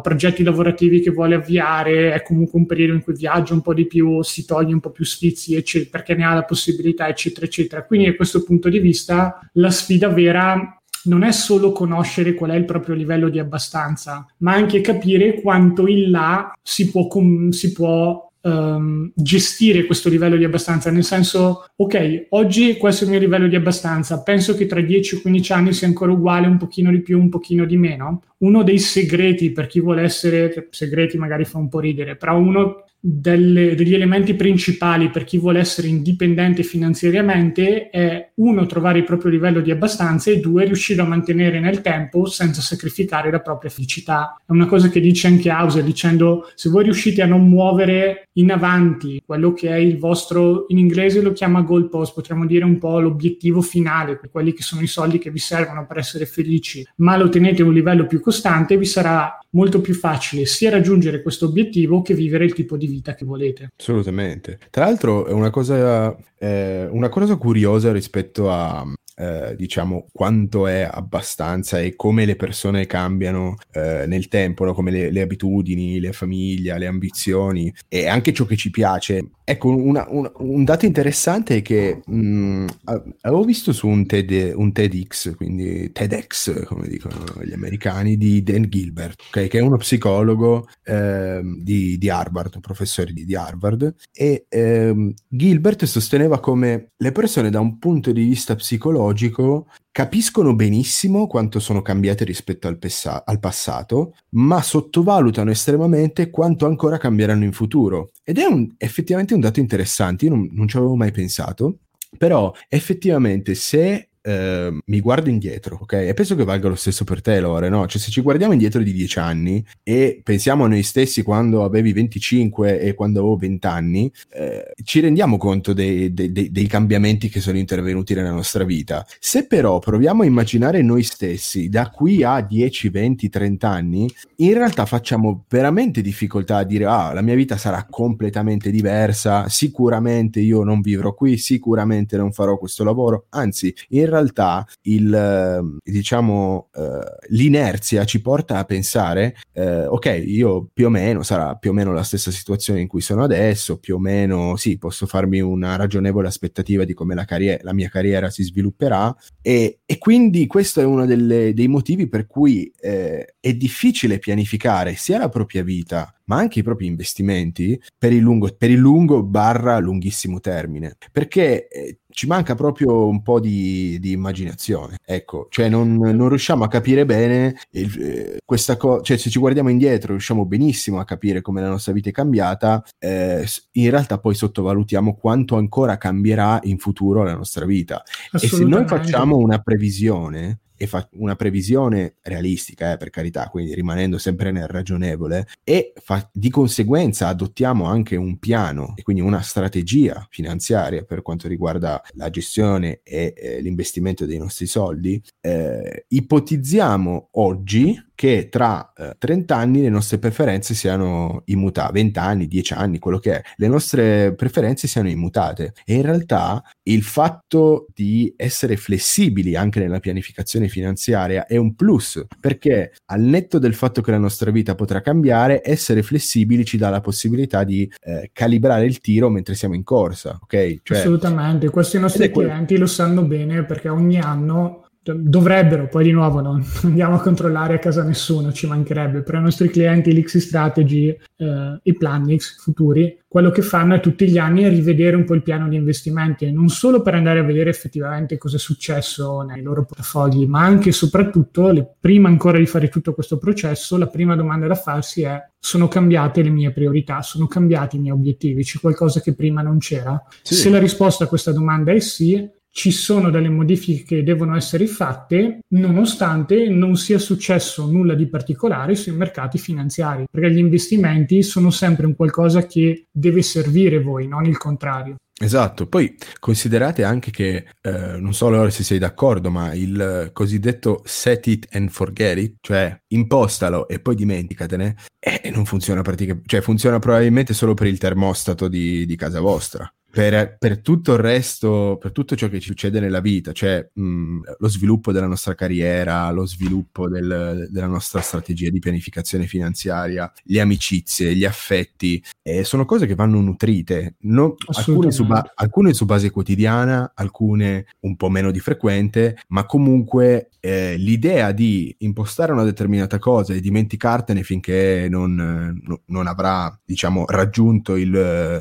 progetti lavorativi che vuole avviare, è comunque un periodo in cui viaggia un po' di più, si toglie un po' più sfizi, eccetera, perché ne ha la possibilità, eccetera, eccetera. Quindi da questo punto di vista la sfida vera non è solo conoscere qual è il proprio livello di abbastanza, ma anche capire quanto in là si può, com- si può um, gestire questo livello di abbastanza, nel senso, ok, oggi questo è il mio livello di abbastanza, penso che tra 10 o 15 anni sia ancora uguale, un pochino di più, un pochino di meno. Uno dei segreti per chi vuole essere, segreti magari fa un po' ridere, però uno delle, degli elementi principali per chi vuole essere indipendente finanziariamente è uno trovare il proprio livello di abbastanza e due riuscire a mantenere nel tempo senza sacrificare la propria felicità. È una cosa che dice anche Hauser dicendo se voi riuscite a non muovere in avanti quello che è il vostro, in inglese lo chiama goal post, potremmo dire un po' l'obiettivo finale, quelli che sono i soldi che vi servono per essere felici, ma lo tenete a un livello più costante, vi sarà molto più facile sia raggiungere questo obiettivo che vivere il tipo di vita che volete. Assolutamente. Tra l'altro è una cosa, eh, una cosa curiosa rispetto a, eh, diciamo quanto è abbastanza e come le persone cambiano eh, nel tempo, no? come le, le, abitudini, le famiglie, le ambizioni e anche ciò che ci piace. Ecco, una, una, un dato interessante è che mh, mm, avevo visto su un, TED, un TEDx, quindi TEDx, come dicono gli americani, di Dan Gilbert, okay? che è uno psicologo eh, di, di, Harvard, un professore di, di Harvard, e ehm, Gilbert sosteneva come le persone da un punto di vista psicologico psicologico capiscono benissimo quanto sono cambiate rispetto al, pessa- al, passato, ma sottovalutano estremamente quanto ancora cambieranno in futuro. Ed è un, effettivamente un dato interessante, io non, non ci avevo mai pensato, però effettivamente se Ehm, mi guardo indietro, ok? E penso che valga lo stesso per te, Lore, no? Cioè, se ci guardiamo indietro di dieci anni e pensiamo a noi stessi quando avevi 25 e quando avevo 20 anni, eh, ci rendiamo conto dei, dei, dei, dei, cambiamenti che sono intervenuti nella nostra vita. Se però proviamo a immaginare noi stessi da qui a 10, 20, 30 anni, in realtà facciamo veramente difficoltà a dire, ah, la mia vita sarà completamente diversa, sicuramente io non vivrò qui, sicuramente non farò questo lavoro, anzi, in realtà realtà il, ehm, diciamo, eh, l'inerzia ci porta a pensare, eh, ok, io più o meno sarà più o meno la stessa situazione in cui sono adesso, più o meno sì, posso farmi una ragionevole aspettativa di come la, carriera, la mia carriera si svilupperà e, e quindi questo è uno delle, dei motivi per cui eh, è difficile pianificare sia la propria vita ma anche i propri investimenti per il lungo, per il lungo barra lunghissimo termine, perché eh, ci manca proprio un po' di, di immaginazione, ecco, cioè non, non, riusciamo a capire bene il, eh, questa cosa, cioè se ci guardiamo indietro riusciamo benissimo a capire come la nostra vita è cambiata, eh, in realtà poi sottovalutiamo quanto ancora cambierà in futuro la nostra vita. E se noi facciamo una previsione, e fa una previsione realistica, eh, per carità, quindi rimanendo sempre nel ragionevole, e fa, di conseguenza adottiamo anche un piano e quindi una strategia finanziaria per quanto riguarda la gestione e eh, l'investimento dei nostri soldi, eh, ipotizziamo oggi che tra eh, 30 anni le nostre preferenze siano immutate, 20 anni, 10 anni, quello che è, le nostre preferenze siano immutate. E in realtà il fatto di essere flessibili anche nella pianificazione finanziaria è un plus, perché al netto del fatto che la nostra vita potrà cambiare, essere flessibili ci dà la possibilità di eh, calibrare il tiro mentre siamo in corsa, ok? Cioè, Assolutamente, questo i nostri clienti lo sanno bene perché ogni anno dovrebbero, poi di nuovo non (laughs) andiamo a controllare a casa nessuno, ci mancherebbe, però i nostri clienti l'X Strategy, eh, i Planix futuri, quello che fanno è tutti gli anni rivedere un po' il piano di investimenti, non solo per andare a vedere effettivamente cosa è successo nei loro portafogli, ma anche e soprattutto, le, prima ancora di fare tutto questo processo, la prima domanda da farsi è sono cambiate le mie priorità, sono cambiati i miei obiettivi, c'è qualcosa che prima non c'era? Sì. Se la risposta a questa domanda è sì, ci sono delle modifiche che devono essere fatte nonostante non sia successo nulla di particolare sui mercati finanziari, perché gli investimenti sono sempre un qualcosa che deve servire voi, non il contrario. Esatto, poi considerate anche che, eh, non so allora se sei d'accordo, ma il cosiddetto set it and forget it, cioè impostalo e poi dimenticatene, eh, non funziona praticamente, cioè funziona probabilmente solo per il termostato di, di casa vostra per, per, tutto il resto, per tutto ciò che ci succede nella vita, cioè mh, lo sviluppo della nostra carriera, lo sviluppo del, della nostra strategia di pianificazione finanziaria, le amicizie, gli affetti, e sono cose che vanno nutrite, no? alcune, su ba- alcune, su base quotidiana, alcune un po' meno di frequente, ma comunque eh, l'idea di impostare una determinata cosa e dimenticartene finché non, no, non avrà, diciamo, raggiunto il,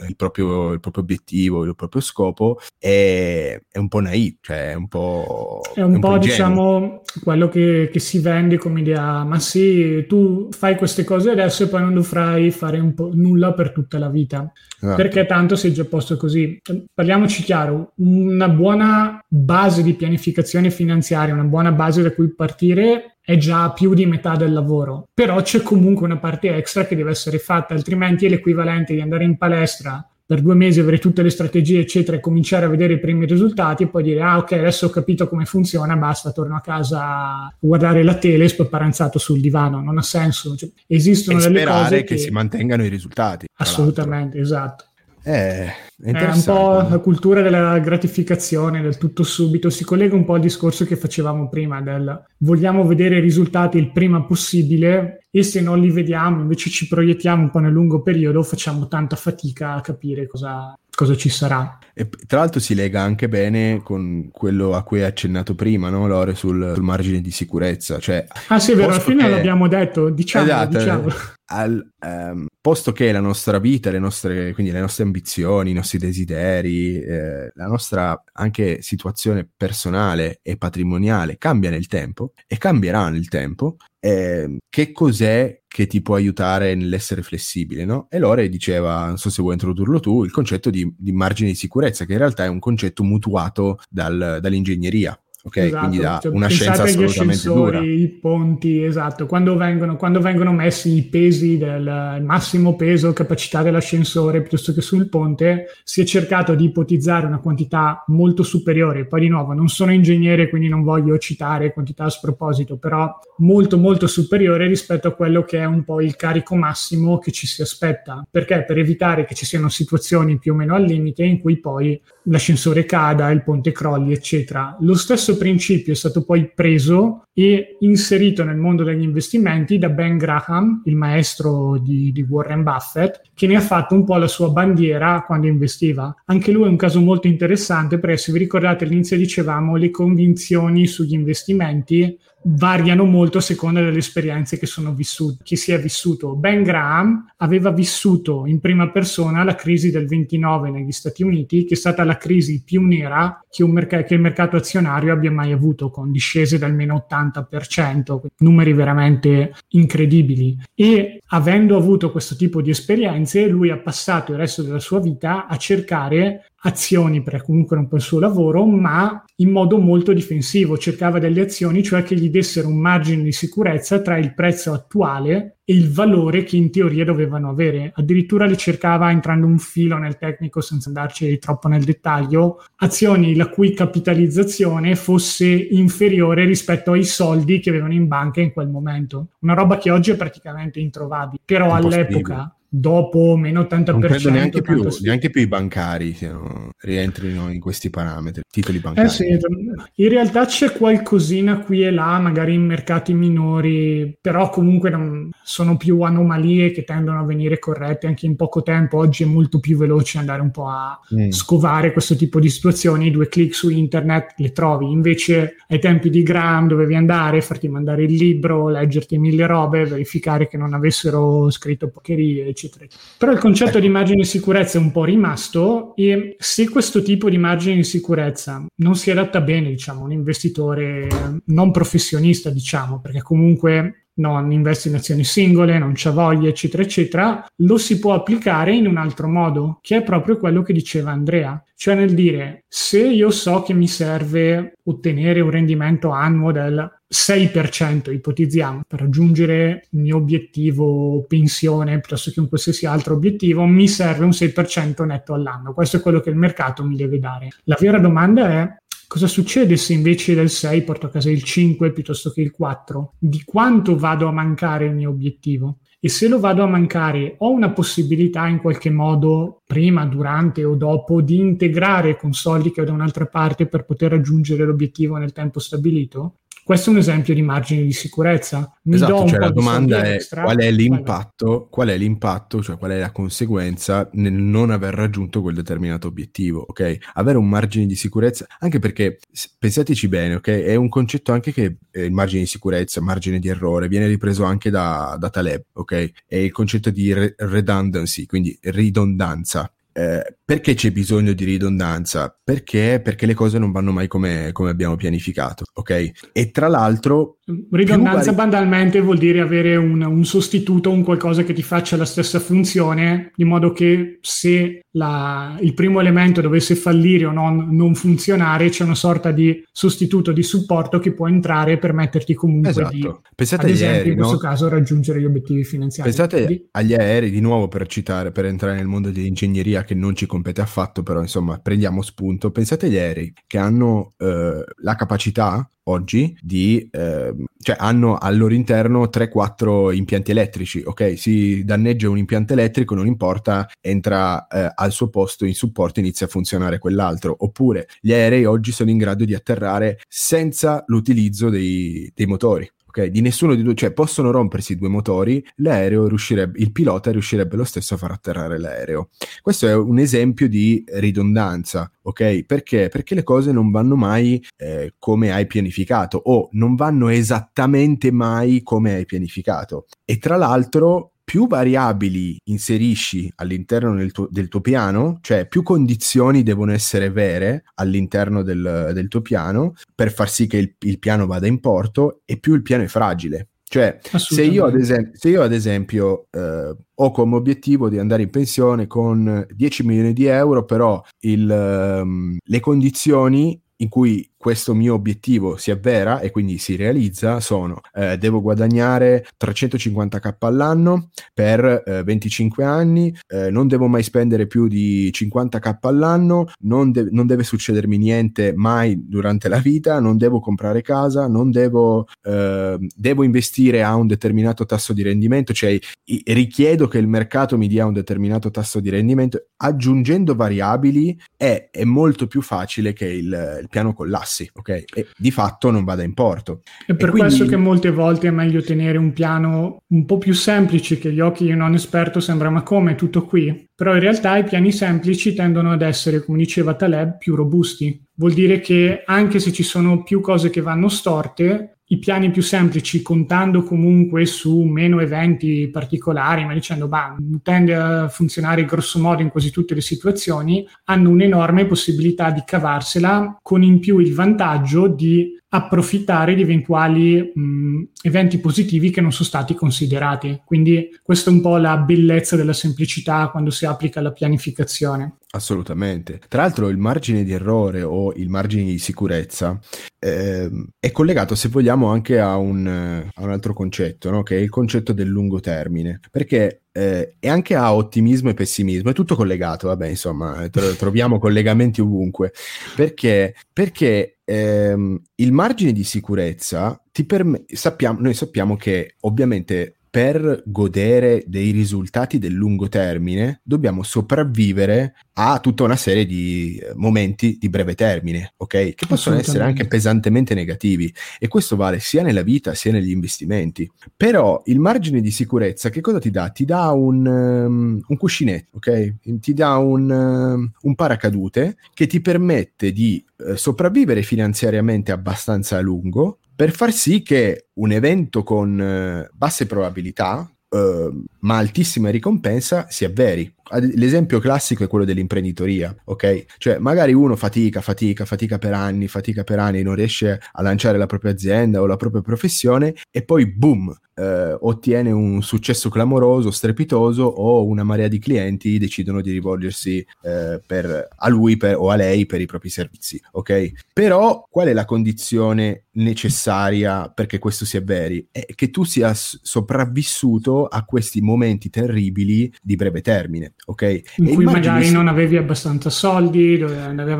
il, proprio, il, proprio, obiettivo, il proprio scopo, è, è un po' naive, cioè è un po'... È un, è un po', po diciamo, quello che, che, si vende come idea, ma sì, tu fai queste cose adesso e poi non dovrai fare nulla per tutta la vita. Ah. Perché tanto sei già posto così. Parliamoci chiaro, una buona base di pianificazione finanziaria, una buona base da cui partire è già più di metà del lavoro, però c'è comunque una parte extra che deve essere fatta, altrimenti è l'equivalente di andare in palestra per due mesi avere tutte le strategie, eccetera, e cominciare a vedere i primi risultati e poi dire, ah ok, adesso ho capito come funziona, basta, torno a casa a guardare la tele e sparanzato sul divano, non ha senso. Cioè, esistono e delle cose che, che si mantengano i risultati. Assolutamente, esatto. Eh, è, è, un po' la cultura della gratificazione, del tutto subito. Si collega un po' al discorso che facevamo prima del vogliamo vedere i risultati il prima possibile e se non li vediamo, invece ci proiettiamo un po' nel lungo periodo, facciamo tanta fatica a capire cosa, cosa ci sarà. E tra l'altro si lega anche bene con quello a cui hai accennato prima, no, Lore, sul, sul margine di sicurezza. Cioè, ah sì, è vero, alla fine che... l'abbiamo detto, diciamo, esatto, diciamo. Al, um, posto che la nostra vita, le nostre, quindi le nostre ambizioni, i nostri desideri, eh, la nostra anche situazione personale e patrimoniale cambia nel tempo e cambierà nel tempo, eh, che cos'è che ti può aiutare nell'essere flessibile, no? E Lore diceva, non so se vuoi introdurlo tu, il concetto di, di margine di sicurezza, che in realtà è un concetto mutuato dal, dall'ingegneria. Ok, esatto, quindi da cioè, una scienza assolutamente dura. I ponti, esatto, quando vengono, quando vengono messi i pesi del massimo peso, capacità dell'ascensore piuttosto che sul ponte, si è cercato di ipotizzare una quantità molto superiore. Poi di nuovo, non sono ingegnere, quindi non voglio citare quantità a sproposito, però molto molto superiore rispetto a quello che è un po' il carico massimo che ci si aspetta. Perché? Per evitare che ci siano situazioni più o meno al limite in cui poi l'ascensore cada, il ponte crolli, eccetera. Lo stesso principio è stato poi preso e inserito nel mondo degli investimenti da Ben Graham, il maestro di, di, Warren Buffett, che ne ha fatto un po' la sua bandiera quando investiva. Anche lui è un caso molto interessante perché se vi ricordate all'inizio dicevamo le convinzioni sugli investimenti variano molto a seconda delle esperienze che sono vissute, chi si è vissuto. Ben Graham aveva vissuto in prima persona la crisi del 29 negli Stati Uniti, che è stata la crisi più nera che, merc- che il mercato azionario abbia mai avuto, con discese del meno 80%, numeri veramente incredibili. E avendo avuto questo tipo di esperienze, lui ha passato il resto della sua vita a cercare azioni, perché comunque era un po' il suo lavoro, ma in modo molto difensivo. Cercava delle azioni, cioè che gli dessero un margine di sicurezza tra il prezzo attuale e il valore che in teoria dovevano avere. Addirittura le cercava, entrando un filo nel tecnico senza andarci troppo nel dettaglio, azioni la cui capitalizzazione fosse inferiore rispetto ai soldi che avevano in banca in quel momento. Una roba che oggi è praticamente introvabile, però all'epoca dopo meno 80%. Non credo neanche più, neanche più, i bancari siano, rientrino in questi parametri, titoli bancari. Eh sì, in realtà c'è qualcosina qui e là, magari in mercati minori, però comunque non, sono più anomalie che tendono a venire corrette anche in poco tempo. Oggi è molto più veloce andare un po' a mm. scovare questo tipo di situazioni, due clic su internet le trovi. Invece ai tempi di Graham dovevi andare, farti mandare il libro, leggerti mille robe, verificare che non avessero scritto pocherie, eccetera. Però il concetto di margine di sicurezza è un po' rimasto e se questo tipo di margine di sicurezza non si adatta bene, diciamo, un investitore non professionista, diciamo, perché comunque non investe in azioni singole, non c'ha voglia, eccetera, eccetera, lo si può applicare in un altro modo, che è proprio quello che diceva Andrea, cioè nel dire se io so che mi serve ottenere un rendimento annuo del 6%, ipotizziamo, per raggiungere il mio obiettivo pensione piuttosto che un qualsiasi altro obiettivo, mi serve un 6% netto all'anno. Questo è quello che il mercato mi deve dare. La vera domanda è Cosa succede se invece del 6 porto a casa il 5 piuttosto che il 4? Di quanto vado a mancare il mio obiettivo? E se lo vado a mancare, ho una possibilità in qualche modo, prima, durante o dopo, di integrare con soldi che ho da un'altra parte per poter raggiungere l'obiettivo nel tempo stabilito? Questo è un esempio di margine di sicurezza. Mi esatto, cioè la domanda è qual è l'impatto, qual è l'impatto, cioè qual è la conseguenza nel non aver raggiunto quel determinato obiettivo, ok? Avere un margine di sicurezza, anche perché pensateci bene, ok? È un concetto anche che eh, il margine di sicurezza, margine di errore, viene ripreso anche da, da Taleb, ok? È il concetto di re- redundancy, quindi ridondanza. Eh, perché c'è bisogno di ridondanza? Perché? Perché le cose non vanno mai come, come abbiamo pianificato, ok? E tra l'altro... Ridondanza banalmente vuol dire avere un, un, sostituto, un qualcosa che ti faccia la stessa funzione, di modo che se la, il primo elemento dovesse fallire o non, non, funzionare, c'è una sorta di sostituto, di supporto che può entrare e permetterti comunque esatto. di, Pensate ad esempio, aerei, in questo no? caso, raggiungere gli obiettivi finanziari. Pensate Quindi... agli aerei, di nuovo per citare, per entrare nel mondo dell'ingegneria che non ci compete affatto, però insomma prendiamo spunto. Pensate agli aerei che hanno eh, la capacità oggi di, eh, cioè hanno al loro interno 3-4 impianti elettrici, ok? Si danneggia un impianto elettrico, non importa, entra eh, al suo posto in supporto, inizia a funzionare quell'altro. Oppure gli aerei oggi sono in grado di atterrare senza l'utilizzo dei, dei motori ok? Di nessuno di due, cioè possono rompersi due motori, l'aereo riuscirebbe, il pilota riuscirebbe lo stesso a far atterrare l'aereo. Questo è un esempio di ridondanza, ok? Perché? Perché le cose non vanno mai eh, come hai pianificato o non vanno esattamente mai come hai pianificato. E tra l'altro più variabili inserisci all'interno del tuo, del tuo, piano, cioè più condizioni devono essere vere all'interno del, del tuo piano per far sì che il, il, piano vada in porto e più il piano è fragile. Cioè, se io ad esempio, se io ad esempio eh, ho come obiettivo di andare in pensione con 10 milioni di euro, però il, um, le condizioni in cui questo mio obiettivo si avvera e quindi si realizza sono eh, devo guadagnare 350k all'anno per eh, 25 anni, eh, non devo mai spendere più di 50k all'anno, non, de- non, deve succedermi niente mai durante la vita, non devo comprare casa, non devo, ehm, devo investire a un determinato tasso di rendimento, cioè i- richiedo che il mercato mi dia un determinato tasso di rendimento, aggiungendo variabili è, è molto più facile che il, il piano collassi passi, ok? E di fatto non vada in porto. È per quindi... questo che molte volte è meglio tenere un piano un po' più semplice che gli occhi di un non esperto sembra ma come tutto qui? Però in realtà i piani semplici tendono ad essere, come diceva Taleb, più robusti. Vuol dire che anche se ci sono più cose che vanno storte, i piani più semplici, contando comunque su meno eventi particolari, ma dicendo, bah, tende a funzionare grosso modo in quasi tutte le situazioni, hanno un'enorme possibilità di cavarsela con in più il vantaggio di approfittare di eventuali mh, eventi positivi che non sono stati considerati. Quindi questa è un po' la bellezza della semplicità quando si applica la pianificazione. Assolutamente. Tra l'altro il margine di errore o il margine di sicurezza eh, è collegato, se vogliamo, anche a un, a un altro concetto, no? che è il concetto del lungo termine. Perché eh, e anche a ottimismo e pessimismo, è tutto collegato, vabbè, insomma, tro- troviamo (laughs) collegamenti ovunque, perché, perché ehm, il margine di sicurezza ti permette, sappiamo, noi sappiamo che ovviamente per godere dei risultati del lungo termine dobbiamo sopravvivere a tutta una serie di eh, momenti di breve termine, ok? Che possono essere anche pesantemente negativi e questo vale sia nella vita sia negli investimenti. Però il margine di sicurezza che cosa ti dà? Ti dà un, um, un cuscinetto, ok? Ti dà un, um, un paracadute che ti permette di uh, sopravvivere finanziariamente abbastanza a lungo per far sì che un evento con uh, basse probabilità, uh, ma altissima ricompensa, si avveri l'esempio classico è quello dell'imprenditoria, ok? Cioè, magari uno fatica, fatica, fatica per anni, fatica per anni, non riesce a lanciare la propria azienda o la propria professione e poi boom, eh, ottiene un successo clamoroso, strepitoso o una marea di clienti decidono di rivolgersi eh, per, a lui per, o a lei per i propri servizi, ok? Però qual è la condizione necessaria perché questo sia avveri? È che tu sia sopravvissuto a questi momenti terribili di breve termine ok? In e cui magari si... non avevi abbastanza soldi,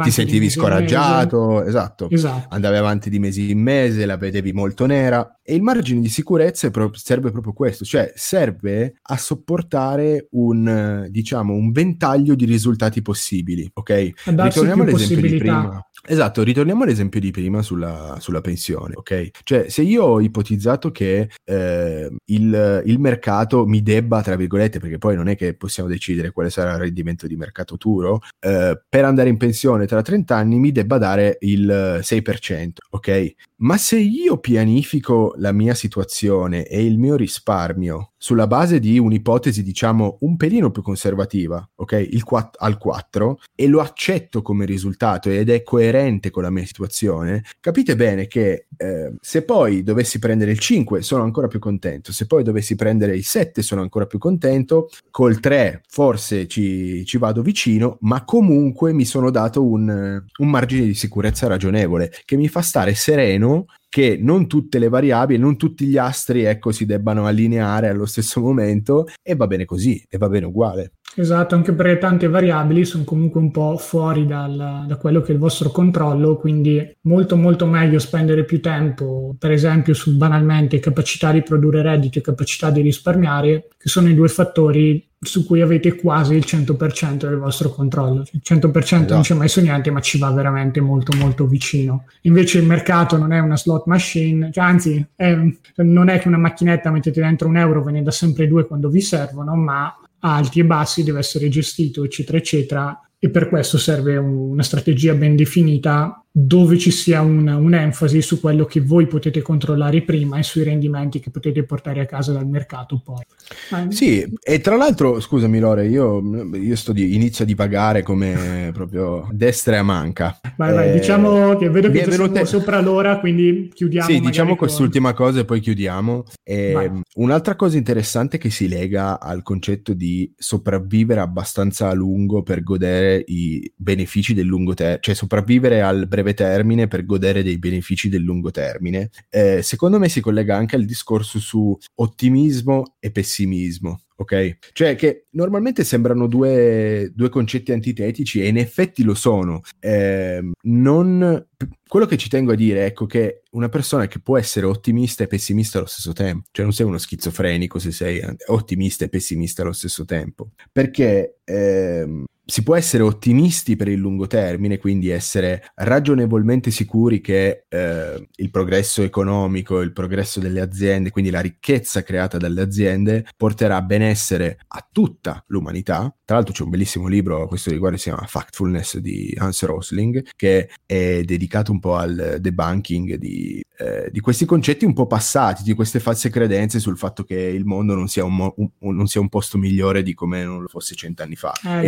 ti sentivi scoraggiato, esatto. esatto. Andavi avanti di mesi in mese, la vedevi molto nera e il margine di sicurezza pro- serve proprio questo, cioè serve a sopportare un, diciamo, un ventaglio di risultati possibili, ok? Ritorniamo all'esempio di prima. Esatto, ritorniamo all'esempio di prima sulla, sulla pensione, ok? Cioè, se io ho ipotizzato che eh, il, il, mercato mi debba, tra virgolette, perché poi non è che possiamo decidere quale sarà il rendimento di mercato futuro, eh, per andare in pensione tra 30 anni mi debba dare il 6%, ok? Ma se io pianifico la mia situazione e il mio risparmio sulla base di un'ipotesi, diciamo, un pelino più conservativa, ok? Il 4, al 4, e lo accetto come risultato ed è coerente con la mia situazione, capite bene che eh, se poi dovessi prendere il 5 sono ancora più contento, se poi dovessi prendere il 7 sono ancora più contento, col 3 forse ci, ci vado vicino, ma comunque mi sono dato un, un margine di sicurezza ragionevole che mi fa stare sereno che non tutte le variabili, non tutti gli astri ecco, si debbano allineare allo stesso momento e va bene così e va bene uguale. Esatto, anche perché tante variabili sono comunque un po' fuori dal, da quello che è il vostro controllo, quindi molto molto meglio spendere più tempo, per esempio su banalmente capacità di produrre reddito e capacità di risparmiare, che sono i due fattori su cui avete quasi il 100% del vostro controllo. Il 100% esatto. non c'è mai su niente, ma ci va veramente molto molto vicino. Invece il mercato non è una slot machine, cioè, anzi è, non è che una macchinetta mettete dentro un euro, ve ne dà sempre due quando vi servono, ma alti e bassi, deve essere gestito, eccetera, eccetera. E per questo serve una strategia ben definita dove ci sia un, un'enfasi su quello che voi potete controllare prima e sui rendimenti che potete portare a casa dal mercato poi. Sì, e tra l'altro, scusami Lore, io, io sto di, inizio a divagare come (laughs) proprio destra e a manca. Vai, vai, eh, diciamo che vedo che è venute... sopra l'ora, quindi chiudiamo. Sì, diciamo con... quest'ultima cosa e poi chiudiamo. E, un'altra cosa interessante che si lega al concetto di sopravvivere abbastanza a lungo per godere i benefici del lungo termine, cioè sopravvivere al breve breve termine per godere dei benefici del lungo termine. Eh, secondo me si collega anche al discorso su ottimismo e pessimismo. Ok? Cioè che normalmente sembrano due, due concetti antitetici e in effetti lo sono. Eh, non, quello che ci tengo a dire è ecco, che una persona che può essere ottimista e pessimista allo stesso tempo, cioè non sei uno schizofrenico se sei ottimista e pessimista allo stesso tempo, perché ehm, si può essere ottimisti per il lungo termine, quindi essere ragionevolmente sicuri che eh, il progresso economico, il progresso delle aziende, quindi la ricchezza creata dalle aziende, porterà benessere a tutta l'umanità. Tra l'altro c'è un bellissimo libro a questo riguardo, si chiama Factfulness di Hans Rosling, che è dedicato un po' al debunking di, eh, di questi concetti un po' passati, di queste false credenze sul fatto che il mondo non sia un, mo- un, non sia un posto migliore di come non lo fosse cent'anni fa. Eh,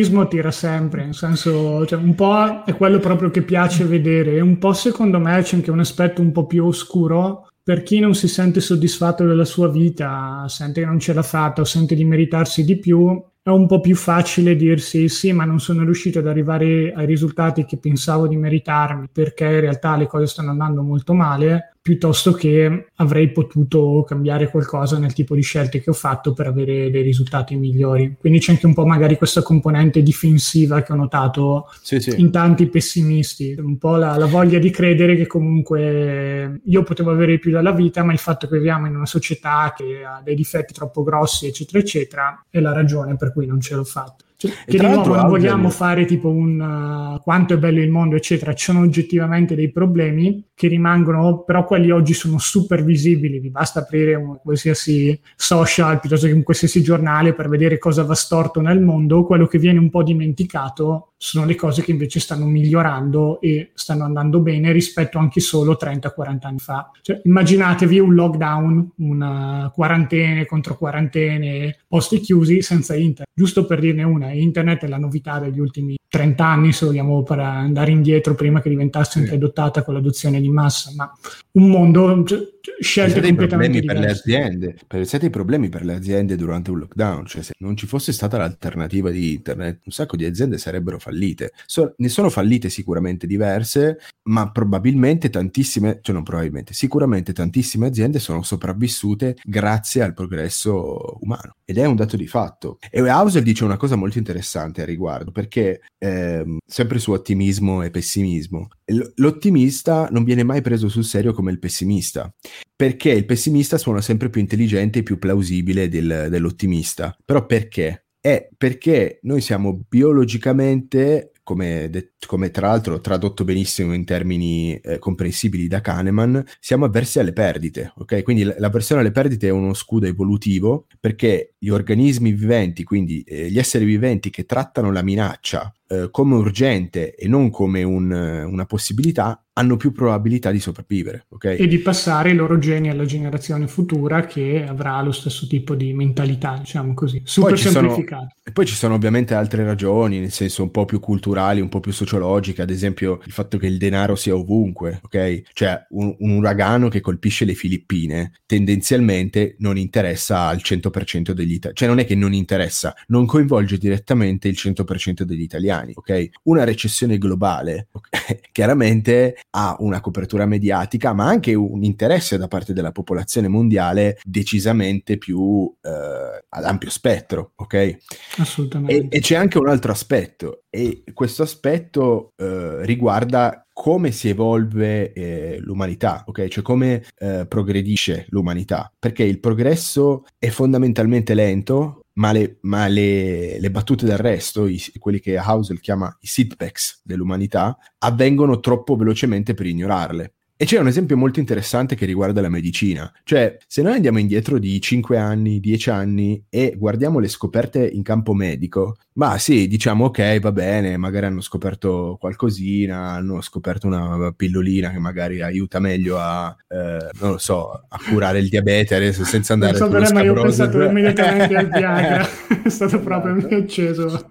ottimismo tira sempre, nel senso, cioè, un po' è quello proprio che piace vedere, e un po' secondo me c'è anche un aspetto un po' più oscuro. Per chi non si sente soddisfatto della sua vita, sente che non ce l'ha fatta o sente di meritarsi di più, è un po' più facile dirsi sì, ma non sono riuscito ad arrivare ai risultati che pensavo di meritarmi perché in realtà le cose stanno andando molto male piuttosto che avrei potuto cambiare qualcosa nel tipo di scelte che ho fatto per avere dei risultati migliori. Quindi c'è anche un po' magari questa componente difensiva che ho notato sì, sì. in tanti pessimisti, un po' la, la, voglia di credere che comunque io potevo avere più dalla vita, ma il fatto che viviamo in una società che ha dei difetti troppo grossi, eccetera, eccetera, è la ragione per cui non ce l'ho fatto. Cioè, che di nuovo non vogliamo fare tipo un uh, quanto è bello il mondo, eccetera. Ci sono oggettivamente dei problemi che rimangono, però quelli oggi sono super visibili. Vi basta aprire un qualsiasi social piuttosto che un qualsiasi giornale per vedere cosa va storto nel mondo. Quello che viene un po' dimenticato sono le cose che invece stanno migliorando e stanno andando bene rispetto anche solo 30-40 anni fa. Cioè, immaginatevi un lockdown, una quarantena contro quarantene, posti chiusi senza internet. Giusto per dirne una, internet è la novità degli ultimi 30 anni, se vogliamo per andare indietro, prima che diventasse anche adottata con l'adozione di massa, ma un mondo, cioè, scelte completamente per le aziende, pensate ai problemi per le aziende durante un lockdown, cioè se non ci fosse stata l'alternativa di internet, un sacco di aziende sarebbero fallite. So, ne sono fallite sicuramente diverse, ma probabilmente tantissime, cioè non probabilmente, sicuramente tantissime aziende sono sopravvissute grazie al progresso umano ed è un dato di fatto. E Hauser dice una cosa molto interessante a riguardo, perché ehm, sempre su ottimismo e pessimismo, l'ottimista non viene mai preso sul serio come il pessimista, perché il pessimista suona sempre più intelligente e più plausibile del, dell'ottimista. Però perché? È perché noi siamo biologicamente come, de- come tra l'altro tradotto benissimo in termini eh, comprensibili da Kahneman, siamo avversi alle perdite, ok? Quindi l'avversione alle perdite è uno scudo evolutivo perché gli organismi viventi, quindi eh, gli esseri viventi che trattano la minaccia eh, come urgente e non come un, una possibilità, hanno più probabilità di sopravvivere. Okay? E di passare i loro geni alla generazione futura che avrà lo stesso tipo di mentalità, diciamo così, super semplificato. e poi ci sono ovviamente altre ragioni, nel senso un po' più culturali, un po' più sociologiche, ad esempio il fatto che il denaro sia ovunque, ok? Cioè un, un uragano che colpisce le Filippine tendenzialmente non interessa al 100% degli italiani, cioè non è che non interessa, non coinvolge direttamente il 100% degli italiani, ok? Una recessione globale, okay? (laughs) chiaramente ha una copertura mediatica, ma anche un interesse da parte della popolazione mondiale decisamente più eh, ad ampio spettro, ok? Assolutamente. E, e, c'è anche un altro aspetto, e questo aspetto eh, riguarda come si evolve eh, l'umanità, ok? Cioè come eh, progredisce l'umanità, perché il progresso è fondamentalmente lento, ma le, ma le, le battute d'arresto, i, quelli che Hausel chiama i setbacks dell'umanità, avvengono troppo velocemente per ignorarle. E c'è un esempio molto interessante che riguarda la medicina, cioè se noi andiamo indietro di 5 anni, 10 anni e guardiamo le scoperte in campo medico, ma sì, diciamo ok, va bene, magari hanno scoperto qualcosina, hanno scoperto una pillolina che magari aiuta meglio a, eh, non lo so, a curare il diabete adesso senza andare non so ma io ho pensato (laughs) immediatamente al Viagra, è stato proprio mi acceso.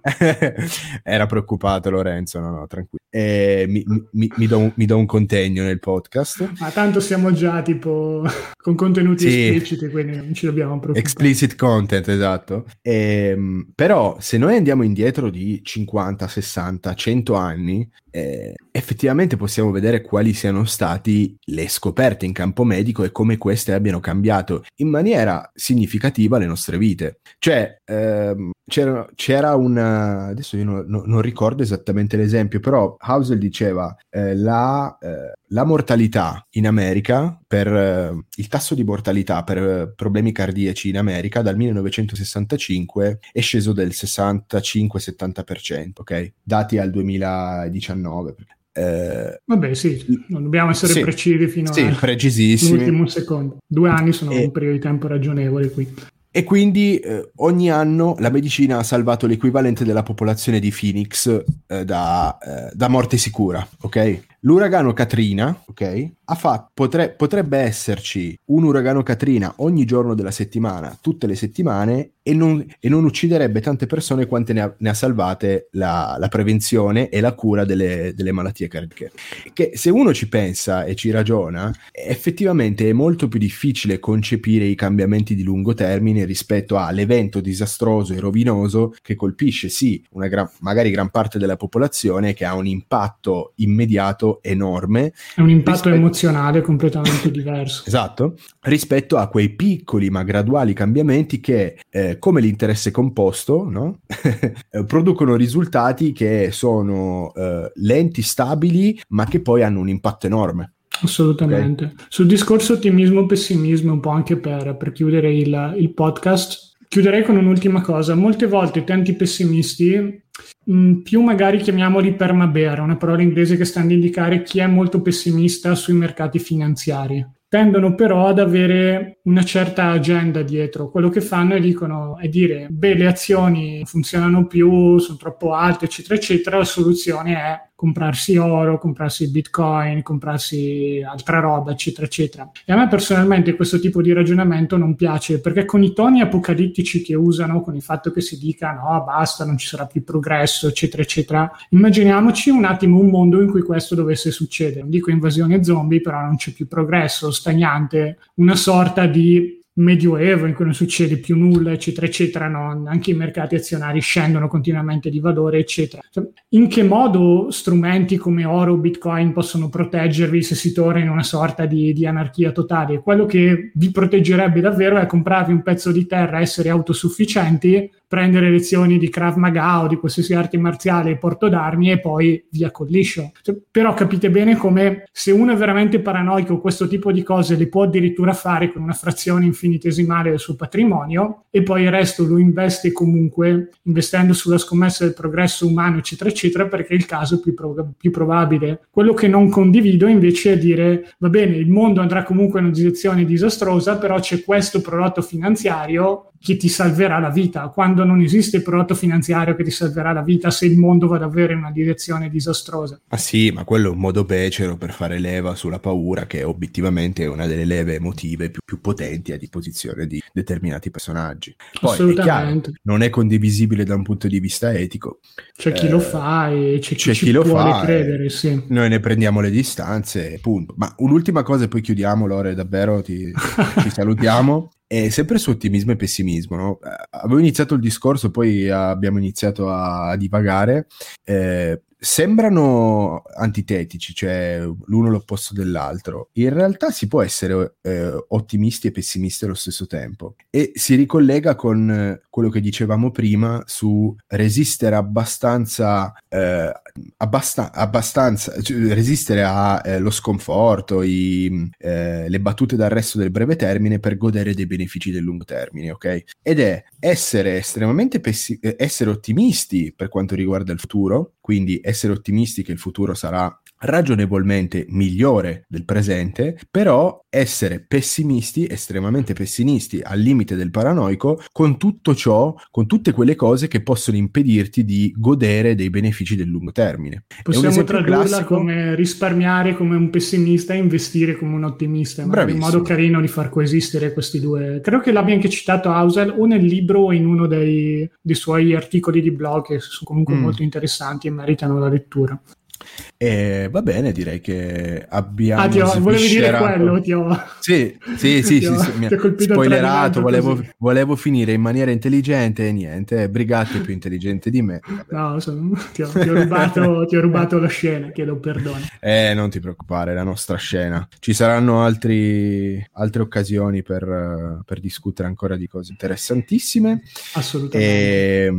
Era preoccupato Lorenzo, no, no, tranquillo. Eh, mi, mi, mi, do un, mi do un contegno nel podcast podcast. Ma tanto siamo già tipo (laughs) con contenuti sì. espliciti, quindi non ci dobbiamo preoccupare. Explicit content, esatto. Ehm, però se noi andiamo indietro di 50, 60, 100 anni, eh, effettivamente possiamo vedere quali siano stati le scoperte in campo medico e come queste abbiano cambiato in maniera significativa le nostre vite. Cioè, ehm, c'era, c'era una... adesso io non, non, ricordo esattamente l'esempio, però Hausel diceva eh, la, eh, la, mortalità in America, per eh, il tasso di mortalità per eh, problemi cardiaci in America dal 1965 è sceso del 65-70%, ok? Dati al 2019. Eh, Vabbè, sì, non dobbiamo essere sì, precisi fino sì, all'ultimo secondo. Due anni sono e, un periodo di tempo ragionevole qui. E quindi eh, ogni anno la medicina ha salvato l'equivalente della popolazione di Phoenix eh, da, eh, da morte sicura, ok? L'uragano Katrina, ok? Fatto, potre, potrebbe esserci un uragano Katrina ogni giorno della settimana, tutte le settimane, e non, e non ucciderebbe tante persone quante ne ha, ne ha salvate la, la, prevenzione e la cura delle, delle, malattie cardiache. Che se uno ci pensa e ci ragiona, effettivamente è molto più difficile concepire i cambiamenti di lungo termine rispetto all'evento disastroso e rovinoso che colpisce sì, una gran, magari gran parte della popolazione che ha un impatto immediato enorme. È un impatto rispetto... emozionale completamente (laughs) diverso. esatto, rispetto a quei piccoli ma graduali cambiamenti che, eh, come l'interesse composto, no? (laughs) Producono risultati che sono eh, lenti, stabili, ma che poi hanno un impatto enorme. Assolutamente. Okay. Sul discorso ottimismo-pessimismo, un po' anche per, per chiudere il, il podcast, chiuderei con un'ultima cosa. Molte volte tanti pessimisti Mm, più magari chiamiamoli permabere, una parola inglese che sta ad indicare chi è molto pessimista sui mercati finanziari. Tendono però ad avere una certa agenda dietro. Quello che fanno è, dicono, è dire, beh, le azioni funzionano più, sono troppo alte, eccetera, eccetera. La soluzione è comprarsi oro, comprarsi bitcoin, comprarsi altra roba, eccetera, eccetera. E a me personalmente questo tipo di ragionamento non piace perché con i toni apocalittici che usano, con il fatto che si dica no, basta, non ci sarà più progresso, eccetera, eccetera, immaginiamoci un attimo un mondo in cui questo dovesse succedere. Non dico invasione zombie, però non c'è più progresso, stagnante, una sorta di medioevo in cui non succede più nulla, eccetera, eccetera, no? anche i mercati azionari scendono continuamente di valore, eccetera. Cioè, in che modo strumenti come oro o bitcoin possono proteggervi se si torna in una sorta di, di anarchia totale? Quello che vi proteggerebbe davvero è comprarvi un pezzo di terra, essere autosufficienti, prendere lezioni di Krav Maga o di qualsiasi arte marziale e porto d'armi e poi via col liscio. Cioè, però capite bene come se uno è veramente paranoico questo tipo di cose le può addirittura fare con una frazione infinitesimale del suo patrimonio e poi il resto lo investe comunque investendo sulla scommessa del progresso umano eccetera eccetera perché è il caso più, pro- più probabile. Quello che non condivido invece è dire va bene il mondo andrà comunque in una direzione disastrosa però c'è questo prodotto finanziario che ti salverà la vita, quando non esiste il prodotto finanziario che ti salverà la vita se il mondo va davvero in una direzione disastrosa. Ma sì, ma quello è un modo becero per fare leva sulla paura, che obiettivamente è una delle leve emotive più, più potenti a disposizione di determinati personaggi. Poi, Assolutamente. È chiaro, non è condivisibile da un punto di vista etico. C'è chi eh, lo fa e c'è, c'è chi, chi lo fa. Credere, sì. Noi ne prendiamo le distanze, punto. Ma un'ultima cosa e poi chiudiamo, Lore, davvero ti, (laughs) ti salutiamo. E sempre su ottimismo e pessimismo, no? Eh, avevo iniziato il discorso, poi abbiamo iniziato a, divagare. Eh, sembrano antitetici, cioè l'uno l'opposto dell'altro. In realtà si può essere eh, ottimisti e pessimisti allo stesso tempo e si ricollega con eh, quello che dicevamo prima su resistere abbastanza, eh, abbasta- abbastanza cioè, resistere allo eh, sconforto, i, eh, le battute d'arresto del breve termine per godere dei benefici del lungo termine, ok? Ed è essere estremamente pessi- eh, essere ottimisti per quanto riguarda il futuro, quindi essere ottimisti che il futuro sarà ragionevolmente migliore del presente, però essere pessimisti, estremamente pessimisti, al limite del paranoico, con tutto ciò, con tutte quelle cose che possono impedirti di godere dei benefici del lungo termine. Possiamo tradurla classico... come risparmiare come un pessimista e investire come un ottimista, ma è un modo carino di far coesistere questi due. Credo che l'abbia anche citato Hausel o nel libro o in uno dei, dei suoi articoli di blog che sono comunque mm. molto interessanti e meritano la lettura. E va bene, direi che abbiamo. Ah, ti ho, volevi dire quello? Ti ho... Sì, sì, sì, ti ho, sì, sì, mi ha spoilerato. Volevo, volevo, finire in maniera intelligente e niente. Brigatti più intelligente di me. Vabbè. No, sono, ti, ho, ti, ho rubato, ti ho rubato la scena, chiedo perdono. Eh, non ti preoccupare, la nostra scena. Ci saranno altri, altre occasioni per, per discutere ancora di cose interessantissime. Assolutamente. E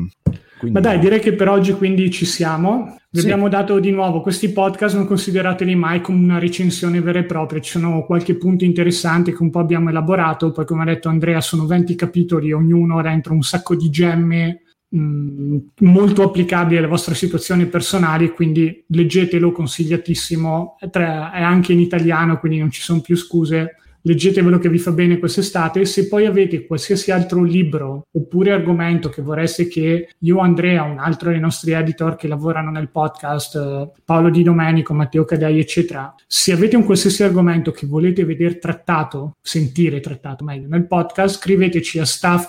quindi... Ma dai, direi che per oggi quindi ci siamo. Vi sì. abbiamo dato di nuovo questi podcast, non considerateli mai come una recensione vera e propria. Ci sono qualche punto interessante che un po' abbiamo elaborato. Poi, come ha detto Andrea, sono 20 capitoli, ognuno dentro un sacco di gemme mh, mm, molto applicabili alle vostre situazioni personali. Quindi leggetelo, consigliatissimo. È anche in italiano, quindi non ci sono più scuse leggetevelo che vi fa bene quest'estate. Se poi avete qualsiasi altro libro oppure argomento che vorreste che io, Andrea, un altro dei nostri editor che lavorano nel podcast, eh, Paolo Di Domenico, Matteo Cadei, eccetera, se avete un qualsiasi argomento che volete vedere trattato, sentire trattato meglio nel podcast, scriveteci a staff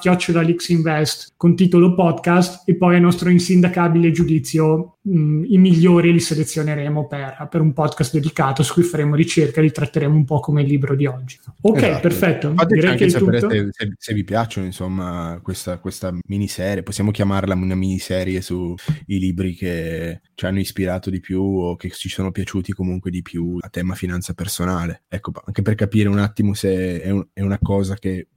Invest con titolo podcast e poi al nostro insindacabile giudizio mh, mm, i migliori li selezioneremo per, per, un podcast dedicato su cui faremo ricerca e li tratteremo un po' come il libro di oggi. Ok, esatto. perfetto. Fate Direi che sapere se, se, se, vi piacciono insomma questa, questa miniserie, possiamo chiamarla una miniserie sui libri che ci hanno ispirato di più o che ci sono piaciuti comunque di più a tema finanza personale. Ecco, anche per capire un attimo se è, un, è una cosa che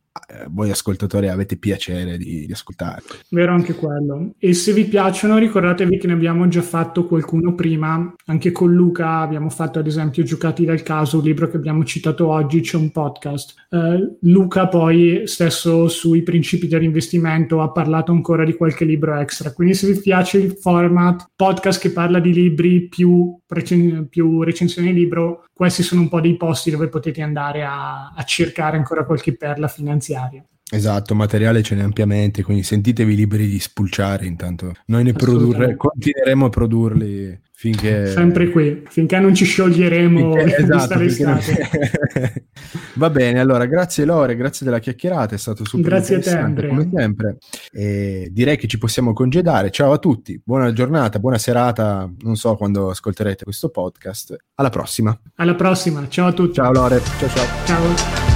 voi ascoltatori avete piacere di, di, ascoltare. Vero anche quello. E se vi piacciono ricordatevi che ne abbiamo già fatto qualcuno prima, anche con Luca abbiamo fatto ad esempio Giocati dal caso, un libro che abbiamo citato oggi, c'è un podcast. Uh, Luca poi stesso sui principi dell'investimento ha parlato ancora di qualche libro extra, quindi se vi piace il format podcast che parla di libri più, recen- più recensioni di libro, questi sono un po' dei posti dove potete andare a, a cercare ancora qualche perla finanziaria. Esatto, materiale ce n'è ampiamente, quindi sentitevi liberi di spulciare intanto. Noi ne produrre, continueremo a produrli finché... Sempre qui, finché non ci scioglieremo finché, esatto, finché (laughs) Va bene, allora grazie Lore, grazie della chiacchierata, è stato super grazie interessante te, come sempre. E direi che ci possiamo congedare. Ciao a tutti, buona giornata, buona serata, non so quando ascolterete questo podcast. Alla prossima. Alla prossima, ciao a tutti. Ciao Lore, ciao ciao. Ciao.